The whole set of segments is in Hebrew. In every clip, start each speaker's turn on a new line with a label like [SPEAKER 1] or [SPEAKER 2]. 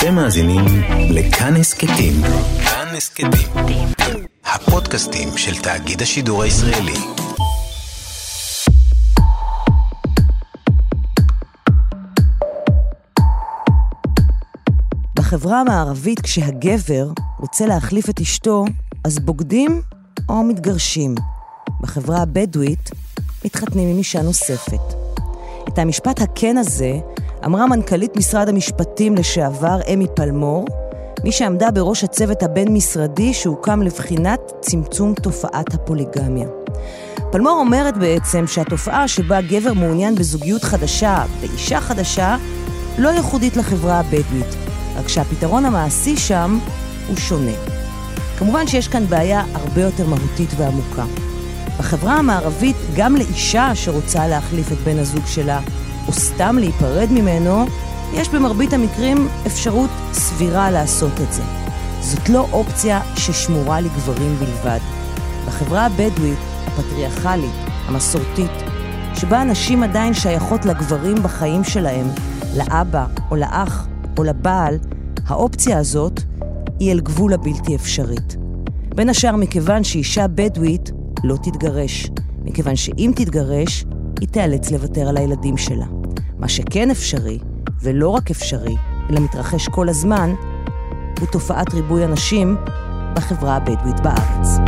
[SPEAKER 1] אתם מאזינים לכאן הסכתים. כאן הסכתים. הפודקאסטים של תאגיד השידור הישראלי.
[SPEAKER 2] בחברה המערבית, כשהגבר רוצה להחליף את אשתו, אז בוגדים או מתגרשים. בחברה הבדואית, מתחתנים עם אישה נוספת. את המשפט הכן הזה אמרה מנכ"לית משרד המשפטים לשעבר, אמי פלמור, מי שעמדה בראש הצוות הבין-משרדי שהוקם לבחינת צמצום תופעת הפוליגמיה. פלמור אומרת בעצם שהתופעה שבה גבר מעוניין בזוגיות חדשה באישה חדשה לא ייחודית לחברה הבדואית, רק שהפתרון המעשי שם הוא שונה. כמובן שיש כאן בעיה הרבה יותר מהותית ועמוקה. בחברה המערבית, גם לאישה שרוצה להחליף את בן הזוג שלה, או סתם להיפרד ממנו, יש במרבית המקרים אפשרות סבירה לעשות את זה. זאת לא אופציה ששמורה לגברים בלבד. בחברה הבדואית, הפטריארכלית, המסורתית, שבה הנשים עדיין שייכות לגברים בחיים שלהם, לאבא או לאח או לבעל, האופציה הזאת היא אל גבול הבלתי אפשרית. בין השאר מכיוון שאישה בדואית לא תתגרש, מכיוון שאם תתגרש, היא תיאלץ לוותר על הילדים שלה. מה שכן אפשרי, ולא רק אפשרי, אלא מתרחש כל הזמן, הוא תופעת ריבוי הנשים בחברה הבדואית בארץ.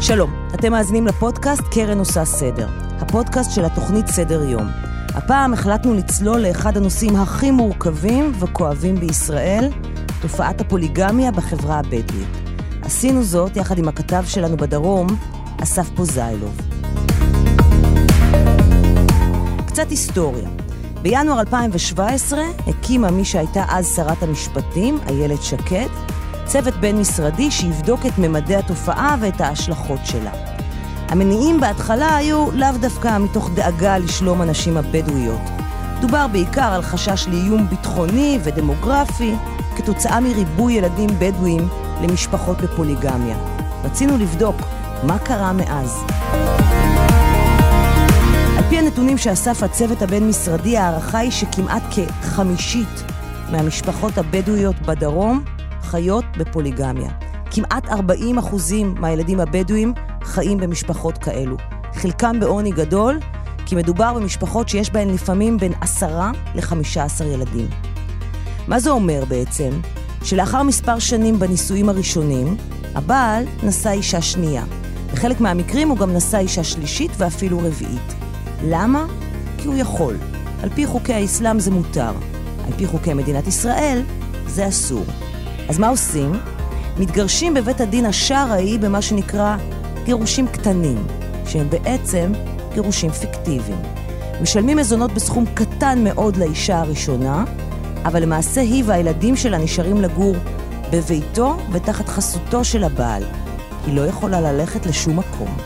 [SPEAKER 2] שלום, אתם מאזינים לפודקאסט קרן עושה סדר, הפודקאסט של התוכנית סדר יום. הפעם החלטנו לצלול לאחד הנושאים הכי מורכבים וכואבים בישראל, תופעת הפוליגמיה בחברה הבדואית. עשינו זאת יחד עם הכתב שלנו בדרום, אסף פוזיילוב. קצת היסטוריה. בינואר 2017 הקימה מי שהייתה אז שרת המשפטים, איילת שקד, צוות בין-משרדי שיבדוק את ממדי התופעה ואת ההשלכות שלה. המניעים בהתחלה היו לאו דווקא מתוך דאגה לשלום הנשים הבדואיות. דובר בעיקר על חשש לאיום ביטחוני ודמוגרפי כתוצאה מריבוי ילדים בדואים למשפחות בפוליגמיה. רצינו לבדוק מה קרה מאז. על פי הנתונים שאסף הצוות הבין-משרדי, ההערכה היא שכמעט כחמישית מהמשפחות הבדואיות בדרום חיות בפוליגמיה. כמעט 40 אחוזים מהילדים הבדואים חיים במשפחות כאלו. חלקם בעוני גדול, כי מדובר במשפחות שיש בהן לפעמים בין עשרה לחמישה עשר ילדים. מה זה אומר בעצם? שלאחר מספר שנים בנישואים הראשונים, הבעל נשא אישה שנייה. בחלק מהמקרים הוא גם נשא אישה שלישית ואפילו רביעית. למה? כי הוא יכול. על פי חוקי האסלאם זה מותר. על פי חוקי מדינת ישראל זה אסור. אז מה עושים? מתגרשים בבית הדין השרעי במה שנקרא גירושים קטנים, שהם בעצם גירושים פיקטיביים. משלמים מזונות בסכום קטן מאוד לאישה הראשונה, אבל למעשה היא והילדים שלה נשארים לגור בביתו ותחת חסותו של הבעל. היא לא יכולה ללכת לשום מקום.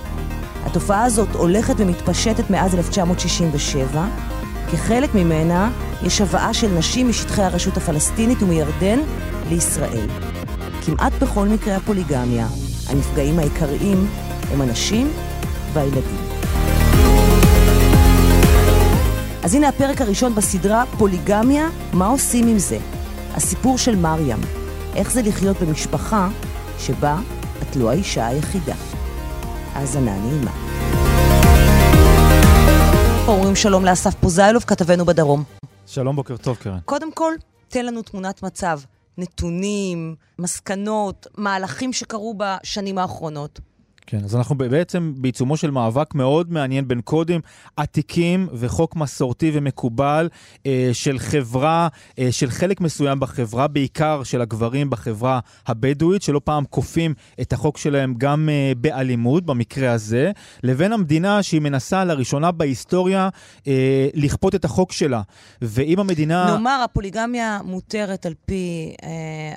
[SPEAKER 2] התופעה הזאת הולכת ומתפשטת מאז 1967. כחלק ממנה יש הבאה של נשים משטחי הרשות הפלסטינית ומירדן לישראל. כמעט בכל מקרי הפוליגמיה, הנפגעים העיקריים הם הנשים והילדים. אז הנה הפרק הראשון בסדרה פוליגמיה, מה עושים עם זה? הסיפור של מרים, איך זה לחיות במשפחה שבה את לא האישה היחידה. האזנה נעימה. אומרים שלום לאסף פוזיילוב, כתבנו בדרום.
[SPEAKER 3] שלום, בוקר טוב, קרן.
[SPEAKER 2] קודם כל, תן לנו תמונת מצב, נתונים, מסקנות, מהלכים שקרו בשנים האחרונות.
[SPEAKER 3] כן, אז אנחנו בעצם בעיצומו של מאבק מאוד מעניין בין קודים עתיקים וחוק מסורתי ומקובל אה, של חברה, אה, של חלק מסוים בחברה, בעיקר של הגברים בחברה הבדואית, שלא פעם כופים את החוק שלהם גם אה, באלימות, במקרה הזה, לבין המדינה שהיא מנסה לראשונה בהיסטוריה אה, לכפות את החוק שלה. ואם המדינה...
[SPEAKER 2] נאמר, הפוליגמיה מותרת על פי,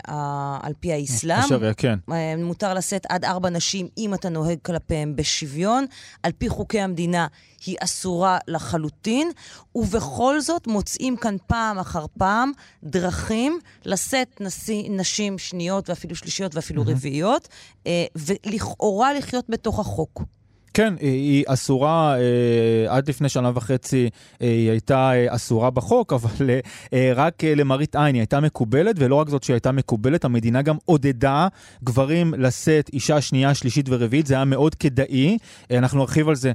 [SPEAKER 2] אה, על פי האסלאם.
[SPEAKER 3] השריעה, כן.
[SPEAKER 2] אה, מותר לשאת עד ארבע נשים אם אתה נוהג כלפיהם בשוויון. על פי חוקי המדינה היא אסורה לחלוטין, ובכל זאת מוצאים כאן פעם אחר פעם דרכים לשאת נשיא, נשים שניות ואפילו שלישיות ואפילו mm-hmm. רביעיות, אה, ולכאורה לחיות בתוך החוק.
[SPEAKER 3] כן, היא אסורה, אה, עד לפני שנה וחצי אה, היא הייתה אה, אסורה בחוק, אבל רק למראית עין היא הייתה מקובלת, ולא רק זאת שהיא הייתה מקובלת, המדינה גם עודדה גברים לשאת אישה שנייה, שלישית ורביעית, זה היה מאוד כדאי, אנחנו נרחיב על זה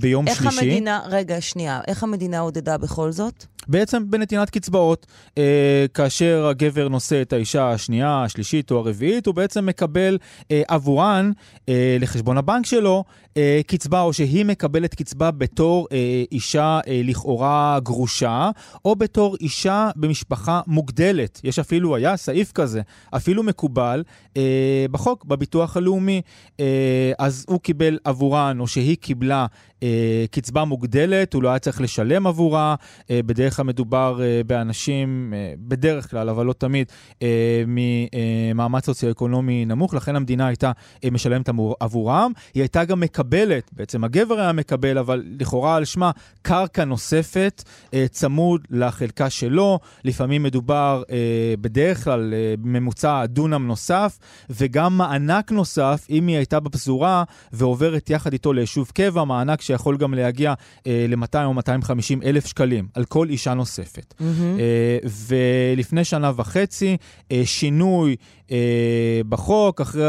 [SPEAKER 3] ביום
[SPEAKER 2] איך
[SPEAKER 3] שלישי.
[SPEAKER 2] איך המדינה, רגע, שנייה, איך המדינה עודדה בכל זאת?
[SPEAKER 3] בעצם בנתינת קצבאות. אה, כאשר הגבר נושא את האישה השנייה, השלישית או הרביעית, הוא בעצם מקבל אה, עבורן, אה, לחשבון הבנק שלו, אה, קצבה, או שהיא מקבלת קצבה בתור אה, אישה אה, לכאורה גרושה, או בתור אישה במשפחה מוגדלת. יש אפילו, היה סעיף כזה, אפילו מקובל אה, בחוק, בביטוח הלאומי. אה, אז הוא קיבל עבורן, או שהיא קיבלה קצבה מוגדלת, הוא לא היה צריך לשלם עבורה. אה, בדרך כלל מדובר אה, באנשים, אה, בדרך כלל, אבל לא תמיד, אה, ממעמד סוציו-אקונומי נמוך, לכן המדינה הייתה אה, משלמת עבורם. היא הייתה גם מקבלת, בעצם הגבר היה מקבל, אבל לכאורה על שמה קרקע נוספת, אה, צמוד לחלקה שלו. לפעמים מדובר אה, בדרך כלל אה, ממוצע דונם נוסף, וגם מענק נוסף, אם היא הייתה בפזורה ועוברת יחד איתו ליישוב קבע, מענק שיכול גם להגיע אה, ל-200 או 250 אלף שקלים על כל אישה נוספת. Mm-hmm. אה, ולפני שנה וחצי, אה, שינוי אה, בחוק, אחרי,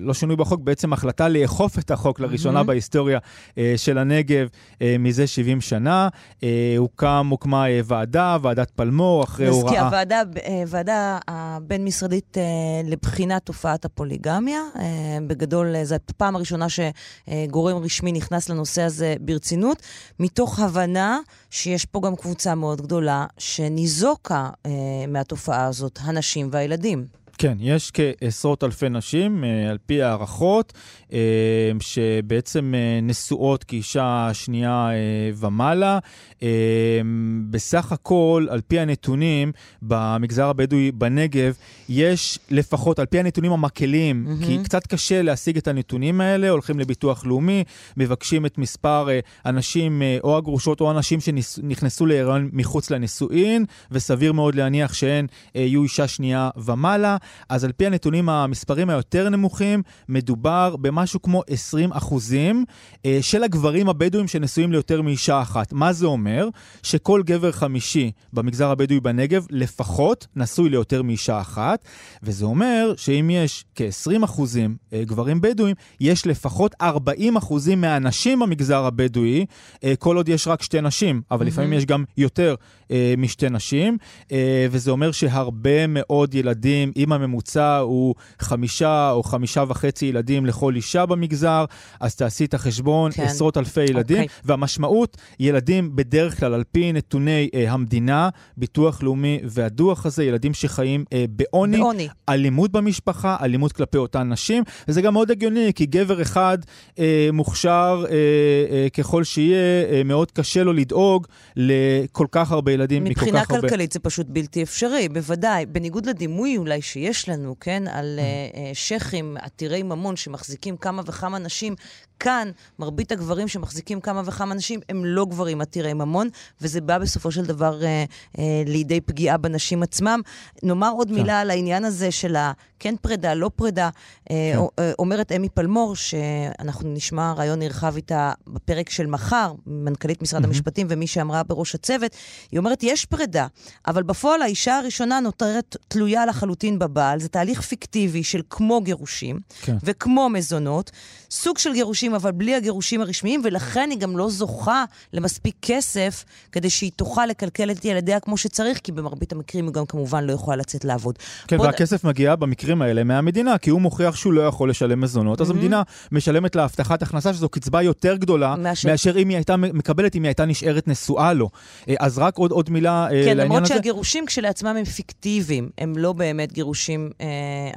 [SPEAKER 3] לא שינוי בחוק, בעצם החלטה לאכוף את החוק לראשונה mm-hmm. בהיסטוריה אה, של הנגב אה, מזה 70 שנה. אה, הוקם, הוקמה אה, ועדה, ועדת פלמור, אחרי הוראה...
[SPEAKER 2] נזכיר, הוועדה, אה, הוועדה הבין-משרדית אה, לבחינת תופעת הפוליגמיה. אה, בגדול, אה, זו הפעם הראשונה שגורם רשמי נכנס לנושא הזה ברצינות, מתוך הבנה שיש פה גם קבוצה מאוד גדולה שניזוקה אה, מהתופעה הזאת, הנשים והילדים.
[SPEAKER 3] כן, יש כעשרות אלפי נשים, אה, על פי הערכות, אה, שבעצם אה, נשואות כאישה שנייה ומעלה. בסך הכל, על פי הנתונים, במגזר הבדואי בנגב, יש לפחות, על פי הנתונים המקלים, mm-hmm. כי קצת קשה להשיג את הנתונים האלה, הולכים לביטוח לאומי, מבקשים את מספר הנשים, או הגרושות או הנשים שנכנסו להיריון מחוץ לנישואין, וסביר מאוד להניח שהן יהיו אישה שנייה ומעלה. אז על פי הנתונים המספרים היותר נמוכים, מדובר במשהו כמו 20 אחוזים אה, של הגברים הבדואים שנשואים ליותר מאישה אחת. מה זה אומר? שכל גבר חמישי במגזר הבדואי בנגב לפחות נשוי ליותר מאישה אחת, וזה אומר שאם יש כ-20 אחוזים אה, גברים בדואים, יש לפחות 40 אחוזים מהנשים במגזר הבדואי, אה, כל עוד יש רק שתי נשים, אבל mm-hmm. לפעמים יש גם יותר משתי נשים, וזה אומר שהרבה מאוד ילדים, אם הממוצע הוא חמישה או חמישה וחצי ילדים לכל אישה במגזר, אז תעשי את החשבון, כן. עשרות אלפי ילדים, okay. אוקיי. והמשמעות, ילדים בדרך כלל, על פי נתוני אה, המדינה, ביטוח לאומי והדוח הזה, ילדים שחיים אה, בעוני, בעוני, אלימות במשפחה, אלימות כלפי אותן נשים, וזה גם מאוד הגיוני, כי גבר אחד אה, מוכשר אה, אה, ככל שיהיה, אה, מאוד קשה לו לדאוג לכל כך הרבה ילדים מכל כך הרבה...
[SPEAKER 2] מבחינה כלכלית זה פשוט בלתי אפשרי, בוודאי. בניגוד לדימוי אולי שיש לנו, כן, על uh, uh, שייחים עתירי ממון שמחזיקים כמה וכמה נשים, כאן מרבית הגברים שמחזיקים כמה וכמה נשים הם לא גברים עתירי ממון, וזה בא בסופו של דבר uh, uh, לידי פגיעה בנשים עצמם. נאמר עוד כן. מילה על העניין הזה של הכן פרידה, לא פרידה. כן. Uh, אומרת אמי פלמור, שאנחנו נשמע רעיון נרחב איתה בפרק של מחר, מנכ"לית משרד mm-hmm. המשפטים ומי שאמרה בראש הצוות, היא אומרת, יש פרידה, אבל בפועל האישה הראשונה נותרת תלויה לחלוטין בבעל, זה תהליך פיקטיבי של כמו גירושים, כן. וכמו מזונות, סוג של גירושים, אבל בלי הגירושים הרשמיים, ולכן היא גם לא זוכה למספיק כסף כדי שהיא תוכל לקלקל את ילדיה כמו שצריך, כי במרבית המקרים היא גם כמובן לא יכולה לצאת לעבוד.
[SPEAKER 3] כן, בוא... והכסף מגיע במקרים האלה מהמדינה, כי הוא מוכיח שהוא לא יכול לשלם מזונות, mm-hmm. אז המדינה משלמת לה הבטחת הכנסה, שזו קצבה יותר גדולה מאשר, מאשר אם היא הייתה מקבלת, אם היא הייתה נשארת נשואה לו. אה, אז רק עוד, עוד מילה
[SPEAKER 2] אה, כן, לעניין הזה. כן, למרות שהגירושים כשלעצמם הם פיקטיביים, הם לא באמת גירושים אה,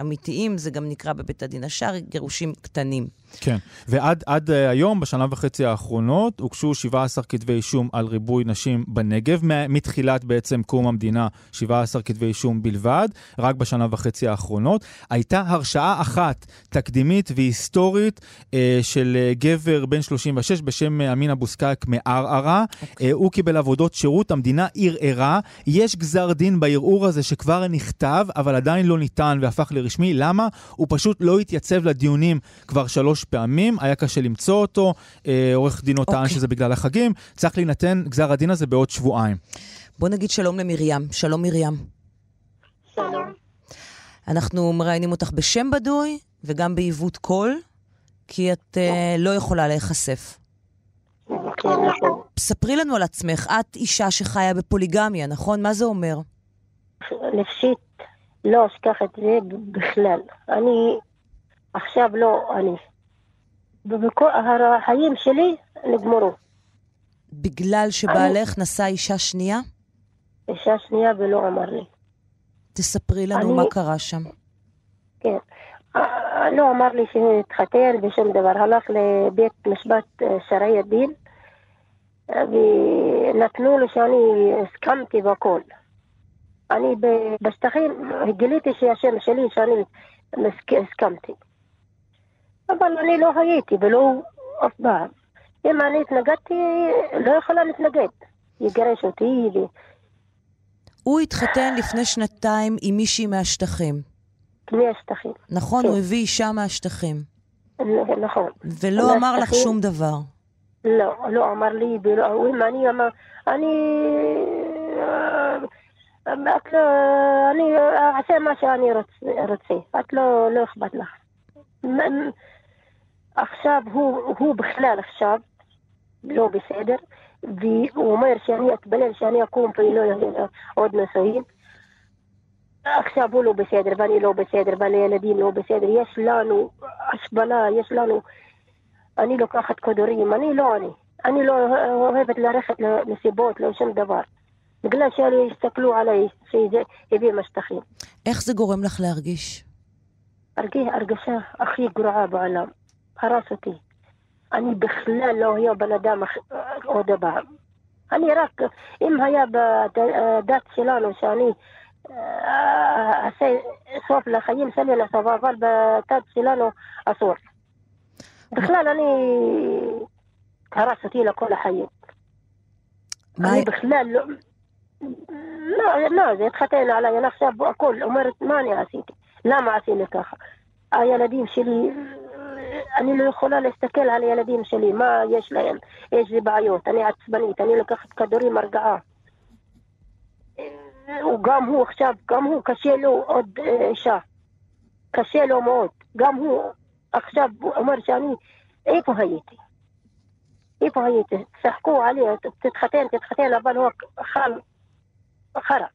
[SPEAKER 2] אמיתיים, זה גם נקרא בבית הדין השרעי, גירושים קטנים.
[SPEAKER 3] כן, ועד עד, uh, היום, בשנה וחצי האחרונות, הוגשו 17 כתבי אישום על ריבוי נשים בנגב, מתחילת בעצם קום המדינה, 17 כתבי אישום בלבד, רק בשנה וחצי האחרונות. הייתה הרשעה אחת, תקדימית והיסטורית, uh, של uh, גבר בן 36 בשם אמין אבו סקאק מערערה. Okay. אוקיי. Uh, הוא קיבל עבודות שירות, המדינה ערערה. יש גזר דין בערעור הזה שכבר נכתב, אבל עדיין לא ניתן והפך לרשמי. למה? הוא פשוט לא התייצב לדיונים כבר שלוש שלוש פעמים, היה קשה למצוא אותו, אה, עורך דינו טען
[SPEAKER 2] אוקיי.
[SPEAKER 3] שזה בגלל החגים, צריך להינתן גזר הדין הזה בעוד שבועיים.
[SPEAKER 2] בוא נגיד שלום למרים. שלום מרים.
[SPEAKER 4] שלום.
[SPEAKER 2] אנחנו מראיינים אותך בשם בדוי וגם בעיוות קול, כי את אה, לא יכולה להיחשף. ספרי לנו על עצמך, את אישה שחיה בפוליגמיה, נכון? מה זה אומר?
[SPEAKER 4] נפשית, לא אשכח את זה בכלל. אני עכשיו לא אני. ובכל החיים שלי נגמרו.
[SPEAKER 2] בגלל שבעלך נשא אישה שנייה?
[SPEAKER 4] אישה שנייה ולא אמר לי.
[SPEAKER 2] תספרי לנו
[SPEAKER 4] אני-
[SPEAKER 2] מה קרה שם.
[SPEAKER 4] כן. לא אמר לי שהתחתן ושום דבר. הלך לבית משפט אה, שרעי הדין ונתנו לי שאני הסכמתי בכל. אני בשטחים גיליתי שהשם שלי שאני הסכמתי. אבל אני לא הייתי ולא אף פעם. אם אני התנגדתי, לא יכולה להתנגד. יגרש אותי, ו-
[SPEAKER 2] הוא התחתן לפני שנתיים עם מישהי מהשטחים.
[SPEAKER 4] מהשטחים.
[SPEAKER 2] נכון,
[SPEAKER 4] כן.
[SPEAKER 2] הוא הביא אישה מהשטחים.
[SPEAKER 4] נכון.
[SPEAKER 2] ולא אמר לך
[SPEAKER 4] מהשטחים.
[SPEAKER 2] שום דבר.
[SPEAKER 4] לא, לא אמר לי, ולא, אם אני אמר, אני... אה, את לא, אני אעשה מה שאני רוצ- רוצה, את לא, לא אכפת לך. עכשיו, הוא, הוא בכלל עכשיו לא בסדר, והוא אומר שאני אתפלל שאני אקום ולא עוד נשואים. עכשיו הוא לא בסדר, ואני לא בסדר, והילדים לא בסדר. יש לנו השפלה, יש לנו... אני לוקחת כדורים, אני לא אני. אני לא אוהבת ללכת למסיבות, לא שום דבר. בגלל שהסתכלו עליי, שזה הביא משטחים.
[SPEAKER 2] איך זה גורם לך להרגיש?
[SPEAKER 4] הרגיש הרגשה הכי גרועה בעולם. הרס אותי. אני בכלל לא היה בן אדם אח- עוד פעם. אני רק, אם היה בדת שלנו שאני אה, אעשה סוף לחיים שלי לסוף, אבל בדת שלנו אסור. בכלל אני... הרס אותי לכל החיים.
[SPEAKER 2] מה-
[SPEAKER 4] אני בכלל לא... לא, לא, זה התחתן עליי, אני עכשיו הכל אומרת, מה אני לא יכולה להסתכל על הילדים שלי, מה יש להם, איזה בעיות, אני עצבנית, אני לוקחת כדורים הרגעה. הוא גם הוא עכשיו, גם הוא קשה לו עוד אה, אישה. קשה לו מאוד. גם הוא עכשיו הוא אומר שאני, איפה הייתי? איפה הייתי? צחקו עלי, תתחתן, תתחתן, אבל הוא אכל חרא.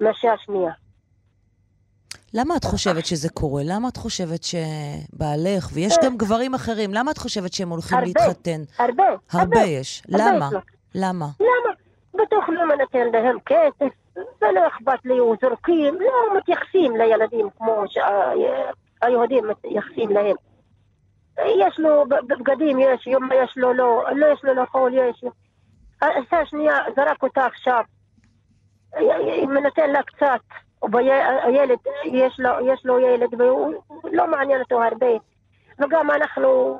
[SPEAKER 4] מהשעה השנייה.
[SPEAKER 2] למה את חושבת שזה קורה? למה את חושבת שבעלך, ויש גם גברים אחרים, למה את חושבת שהם הולכים
[SPEAKER 4] הרבה.
[SPEAKER 2] להתחתן?
[SPEAKER 4] הרבה.
[SPEAKER 2] הרבה יש.
[SPEAKER 4] הרבה
[SPEAKER 2] למה?
[SPEAKER 4] יש.
[SPEAKER 2] למה?
[SPEAKER 4] למה? בטוח לא נותן להם כסף, ולא אכפת לי, הוא זורקים, לא מתייחסים לילדים כמו שהיהודים מתייחסים להם. יש לו בגדים, יש, יום יש לו, לא, לא יש לו לאכול, יש. האישה השנייה זרק אותה עכשיו, אם נותן לה קצת, הילד, יש לו, יש לו ילד והוא לא מעניין אותו הרבה. וגם אנחנו,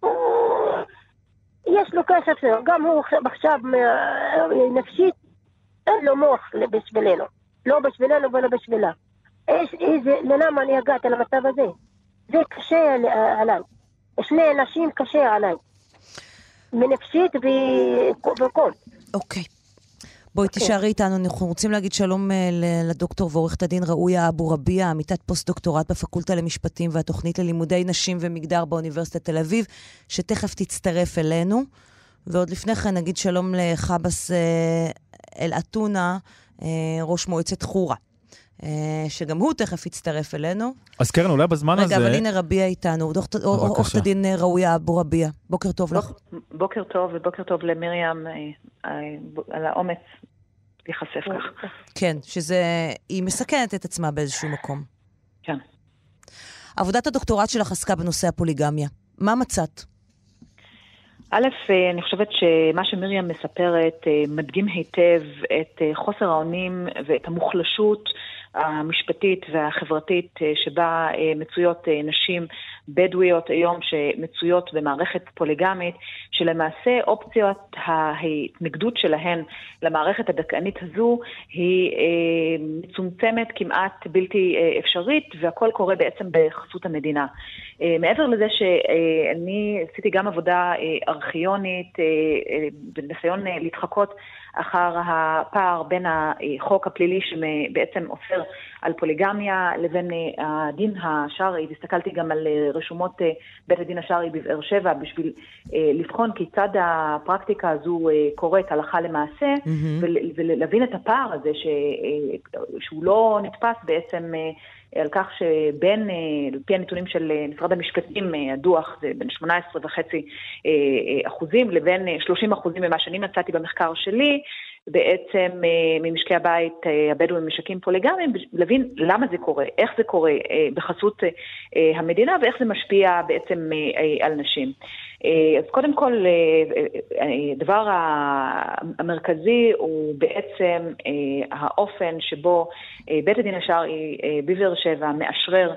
[SPEAKER 4] הוא- יש לו כסף, גם הוא עכשיו נפשית, אין לו מוח בשבילנו. לא בשבילנו ולא בשבילה. איזה, איזה, למה אני הגעתי למצב הזה? זה קשה על- עליי. שני נשים קשה עליי. מנפשית וכל.
[SPEAKER 2] אוקיי. בואי תישארי איתנו, אנחנו רוצים להגיד שלום אה, לדוקטור ועורכת הדין ראויה אבו רביע, עמיתת פוסט-דוקטורט בפקולטה למשפטים והתוכנית ללימודי נשים ומגדר באוניברסיטת תל אביב, שתכף תצטרף אלינו. ועוד לפני כן נגיד שלום לחבס אה, אל-אתונה, אה, ראש מועצת חורה, שגם הוא תכף יצטרף אלינו.
[SPEAKER 3] אז קרן, אולי בזמן
[SPEAKER 2] רגע,
[SPEAKER 3] הזה...
[SPEAKER 2] אבל הנה רביע איתנו. עורכת הדין אה, ראויה אבו רביע. בוקר טוב לך.
[SPEAKER 5] בוק- בוקר טוב ובוקר טוב למרים אה, אה, על האומץ להיחשף כך.
[SPEAKER 2] כן, שזה... היא מסכנת את עצמה באיזשהו מקום.
[SPEAKER 5] כן.
[SPEAKER 2] עבודת הדוקטורט שלך עסקה בנושא הפוליגמיה. מה מצאת?
[SPEAKER 5] א', אה, אני חושבת שמה שמרים מספרת אה, מדגים היטב את אה, חוסר האונים ואת המוחלשות המשפטית והחברתית שבה מצויות נשים בדואיות היום שמצויות במערכת פוליגמית, שלמעשה אופציות ההתנגדות שלהן למערכת הדכאנית הזו היא מצומצמת, כמעט בלתי אפשרית, והכל קורה בעצם בחסות המדינה. מעבר לזה שאני עשיתי גם עבודה ארכיונית בניסיון להתחקות אחר הפער בין החוק הפלילי שבעצם אוסר על פוליגמיה לבין הדין השרעי, והסתכלתי גם על רשומות בית הדין השרעי בבאר שבע בשביל לבחון כיצד הפרקטיקה הזו קורית הלכה למעשה, mm-hmm. ולהבין את הפער הזה ש... שהוא לא נתפס בעצם על כך שבין, על פי הנתונים של משרד המשפטים, הדוח זה בין 18 וחצי אחוזים לבין 30 אחוזים ממה שאני מצאתי במחקר שלי, בעצם ממשקי הבית הבדואים משקים פוליגמיים, להבין למה זה קורה, איך זה קורה בחסות המדינה ואיך זה משפיע בעצם על נשים. אז קודם כל, הדבר המרכזי הוא בעצם האופן שבו בית הדין השרעי בבאר שבע מאשרר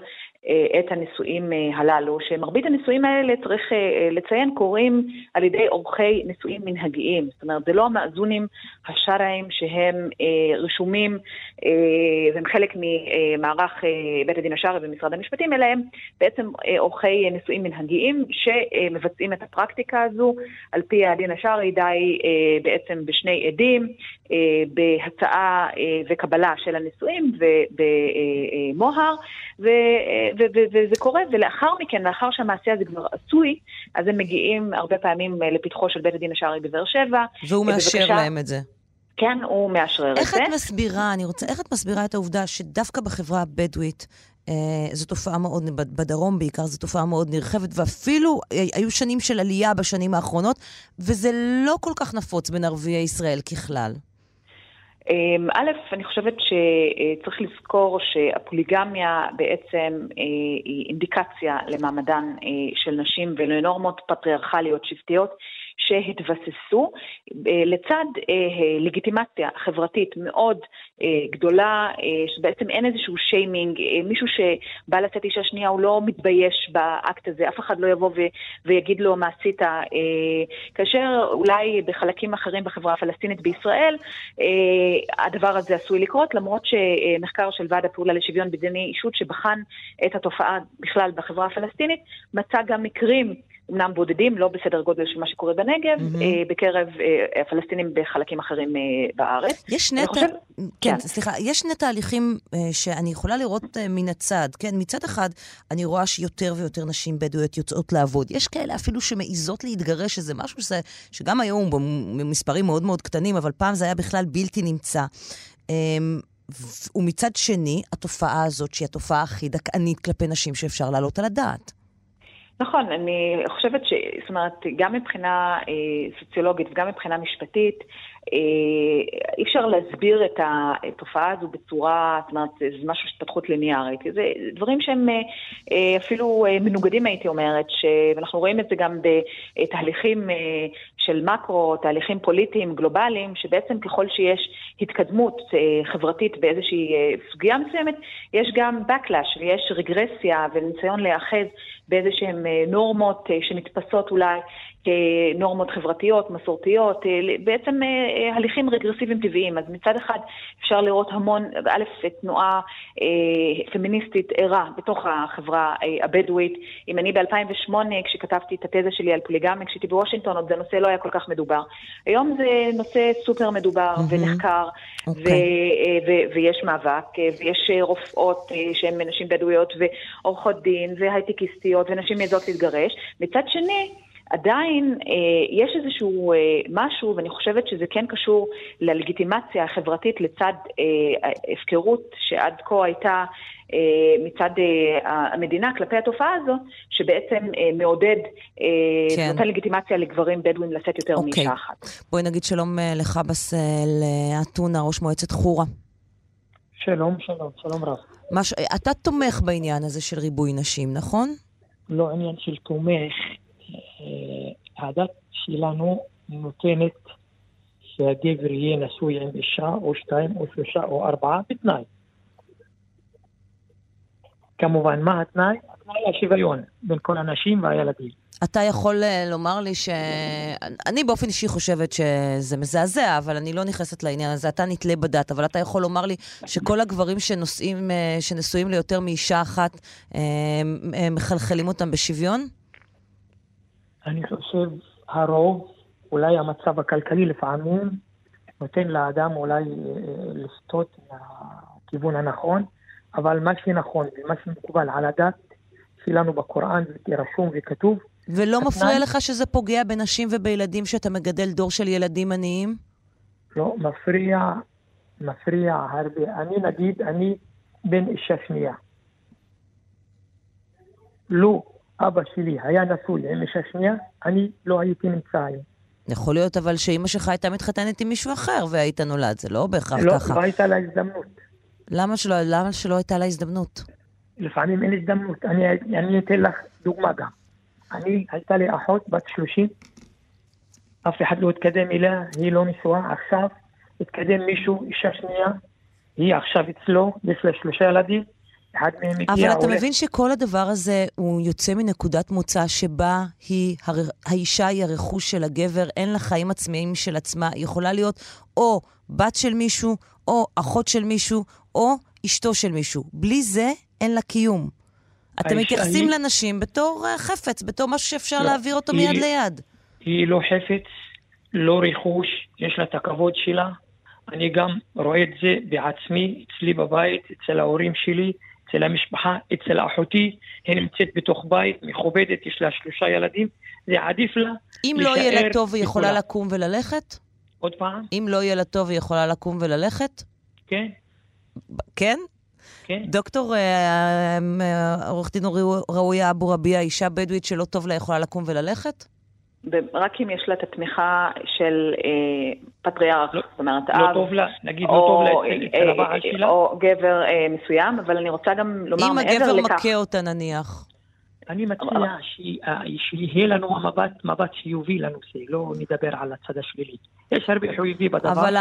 [SPEAKER 5] את הנישואים הללו, שמרבית הנישואים האלה, צריך לציין, קורים על ידי עורכי נישואים מנהגיים. זאת אומרת, זה לא המאזונים השרעיים שהם רשומים והם חלק ממערך בית הדין השרעי ומשרד המשפטים, אלא הם בעצם עורכי נישואים מנהגיים שמבצעים את הפרקטיקה הזו. על פי הדין השרעי די בעצם בשני עדים, בהצעה וקבלה של הנישואים ובמוהר, וזה קורה, ולאחר מכן, לאחר שהמעשה הזה כבר עשוי, אז הם מגיעים הרבה פעמים לפתחו של בית הדין השרעי בבאר שבע.
[SPEAKER 2] והוא מאשר בבקשה, להם את זה.
[SPEAKER 5] כן, הוא מאשרר את זה.
[SPEAKER 2] איך את מסבירה, אני רוצה, איך את מסבירה את העובדה שדווקא בחברה הבדואית, אה, זו תופעה מאוד, בדרום בעיקר, זו תופעה מאוד נרחבת, ואפילו אה, היו שנים של עלייה בשנים האחרונות, וזה לא כל כך נפוץ בין ערביי ישראל ככלל.
[SPEAKER 5] אמ, א', אני חושבת שצריך לזכור שהפוליגמיה בעצם אה, היא אינדיקציה למעמדן אה, של נשים ולנורמות פטריארכליות שבטיות. שהתבססו. אה, לצד אה, לגיטימציה חברתית מאוד אה, גדולה, שבעצם אין איזשהו שיימינג, מישהו שבא לצאת אישה שנייה הוא לא מתבייש באקט הזה, אף אחד לא יבוא ו- ויגיד לו מה עשית, כאשר אולי בחלקים אחרים בחברה הפלסטינית בישראל הדבר הזה עשוי לקרות, למרות שמחקר של ועד הפעולה לשוויון בדיני אישות שבחן את התופעה בכלל בחברה הפלסטינית, מצא גם מקרים אמנם בודדים, לא בסדר גודל של מה שקורה בנגב, mm-hmm. אה, בקרב אה, הפלסטינים בחלקים אחרים אה, בארץ.
[SPEAKER 2] יש שני, חושב... ת... כן, כן, סליחה, יש שני תהליכים אה, שאני יכולה לראות אה, מן הצד. כן, מצד אחד, אני רואה שיותר ויותר נשים בדואיות יוצאות לעבוד. יש כאלה אפילו שמעיזות להתגרש, שזה משהו שזה, שגם היום במספרים מאוד מאוד קטנים, אבל פעם זה היה בכלל בלתי נמצא. אה, ומצד שני, התופעה הזאת, שהיא התופעה הכי דכאנית כלפי נשים שאפשר להעלות על הדעת.
[SPEAKER 5] נכון, אני חושבת ש... זאת אומרת, גם מבחינה אה, סוציולוגית וגם מבחינה משפטית, אה, אי אפשר להסביר את התופעה הזו בצורה, זאת אומרת, זה משהו של התפתחות ליניארית. זה דברים שהם אה, אה, אפילו מנוגדים, הייתי אומרת, ואנחנו רואים את זה גם בתהליכים של מקרו, תהליכים פוליטיים גלובליים, שבעצם ככל שיש התקדמות חברתית באיזושהי סוגיה מסוימת, יש גם backlash ויש רגרסיה וניסיון להיאחז באיזה שהן נורמות שנתפסות אולי כנורמות חברתיות, מסורתיות, אה, בעצם אה, אה, הליכים רגרסיביים טבעיים. אז מצד אחד אפשר לראות המון, א', תנועה פמיניסטית ערה בתוך החברה הבדואית. אם אני ב-2008, כשכתבתי את התזה שלי על פוליגמיה, כשהייתי בוושינגטון, עוד הנושא לא היה כל כך מדובר. היום זה נושא סופר מדובר mm-hmm. ונחקר, okay. אוקיי. ו- ו- ויש מאבק, ויש רופאות שהן נשים בדואיות, ועורכות דין, והייטקיסטיות, ונשים מעזות להתגרש. מצד שני, עדיין אה, יש איזשהו אה, משהו, ואני חושבת שזה כן קשור ללגיטימציה החברתית לצד אה, הפקרות שעד כה הייתה אה, מצד אה, המדינה כלפי התופעה הזאת, שבעצם אה, מעודד, אה, כן. נותן לגיטימציה לגברים בדואים לשאת יותר אוקיי. מאישה אחת.
[SPEAKER 2] בואי נגיד שלום אה, לך בסל אתונה, ראש מועצת חורה.
[SPEAKER 6] שלום, שלום, שלום רב.
[SPEAKER 2] מש... אתה תומך בעניין הזה של ריבוי נשים, נכון?
[SPEAKER 6] לא עניין של תומך. אה, הדת שלנו נותנת שהגבר יהיה נשוי עם אישה או שתיים או שלושה או ארבעה בתנאי. כמובן, מה התנאי? התנאי השוויון בין כל הנשים והילדים.
[SPEAKER 2] אתה יכול אה, לומר לי ש... אני באופן אישי חושבת שזה מזעזע, אבל אני לא נכנסת לעניין הזה. אתה נתלה בדת, אבל אתה יכול לומר לי שכל הגברים שנושאים, אה, שנשואים ליותר מאישה אחת, אה, מחלחלים אותם בשוויון?
[SPEAKER 6] אני חושב, הרוב, אולי המצב הכלכלי לפעמים, נותן לאדם אולי לסטות מהכיוון הנכון, אבל מה שנכון ומה שמקובל על הדת שלנו בקוראן, רשום וכתוב,
[SPEAKER 2] ולא מפריע לך שזה פוגע בנשים ובילדים שאתה מגדל דור של ילדים עניים?
[SPEAKER 6] לא, מפריע, מפריע הרבה. אני נגיד, אני בן אישה שנייה. לו אבא שלי היה נשוי עם אישה שנייה, אני לא הייתי נמצא היום.
[SPEAKER 2] יכול להיות אבל שאימא שלך הייתה מתחתנת עם מישהו אחר והיית נולד, זה לא בהכרח
[SPEAKER 6] לא,
[SPEAKER 2] ככה.
[SPEAKER 6] לא, לא הייתה לה הזדמנות.
[SPEAKER 2] למה שלא, למה שלא הייתה לה הזדמנות?
[SPEAKER 6] לפעמים אין הזדמנות. אני, אני אתן לך דוגמה גם. אני, הייתה לי אחות בת 30, אף אחד לא התקדם אליה, היא לא נשואה, עכשיו התקדם מישהו, אישה שנייה, היא עכשיו אצלו, יש לה שלושה ילדים, אחד מהם הגיע...
[SPEAKER 2] אבל אתה הולך... מבין שכל הדבר הזה הוא יוצא מנקודת מוצא שבה היא, הר... האישה היא הרכוש של הגבר, אין לה חיים עצמאיים של עצמה, היא יכולה להיות או בת של מישהו, או אחות של מישהו, או אשתו של מישהו. בלי זה אין לה קיום. אתם מתייחסים. לנשים בתור uh, חפץ, בתור משהו שאפשר לא, להעביר אותו היא, מיד ליד.
[SPEAKER 6] היא לא חפץ, לא רכוש, יש לה את הכבוד שלה. אני גם רואה את זה בעצמי, אצלי בבית, אצל ההורים שלי, אצל המשפחה, אצל אחותי, היא נמצאת בתוך בית, מכובדת, יש לה שלושה ילדים, זה עדיף לה
[SPEAKER 2] אם לא יהיה לה טוב היא יכולה לקום וללכת?
[SPEAKER 6] עוד פעם?
[SPEAKER 2] אם לא יהיה לה טוב היא יכולה לקום וללכת?
[SPEAKER 6] כן.
[SPEAKER 2] כן?
[SPEAKER 6] כן.
[SPEAKER 2] דוקטור אה, אה, עורך דין ראויה אבו רביע, אישה בדואית שלא טוב לה יכולה לקום וללכת?
[SPEAKER 5] רק אם יש לה את התמיכה של אה, פטריארך, לא, זאת אומרת,
[SPEAKER 6] לא אב, טוב לה, נגיד לא טוב לה אצל הבעל שלה.
[SPEAKER 5] או גבר אה, מסוים, אבל אני רוצה גם לומר מעבר לכך.
[SPEAKER 2] אם הגבר מכה אותה נניח.
[SPEAKER 6] אני מציע שיהיה לנו המבט, מבט חיובי לנושא, לא נדבר על הצד השלילי. יש הרבה חיובי בדבר.
[SPEAKER 2] אבל,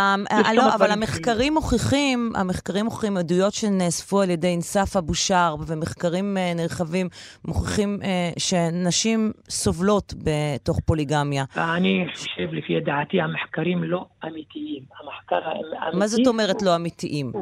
[SPEAKER 2] לא, אבל המחקרים מוכיחים, המחקרים מוכיחים עדויות שנאספו על ידי אנסף אבו שרב, ומחקרים אה, נרחבים מוכיחים אה, שנשים סובלות בתוך פוליגמיה.
[SPEAKER 6] אני חושב, לפי דעתי, המחקרים לא אמיתיים. המחקר האמיתי...
[SPEAKER 2] מה זאת אומרת לא אמיתיים?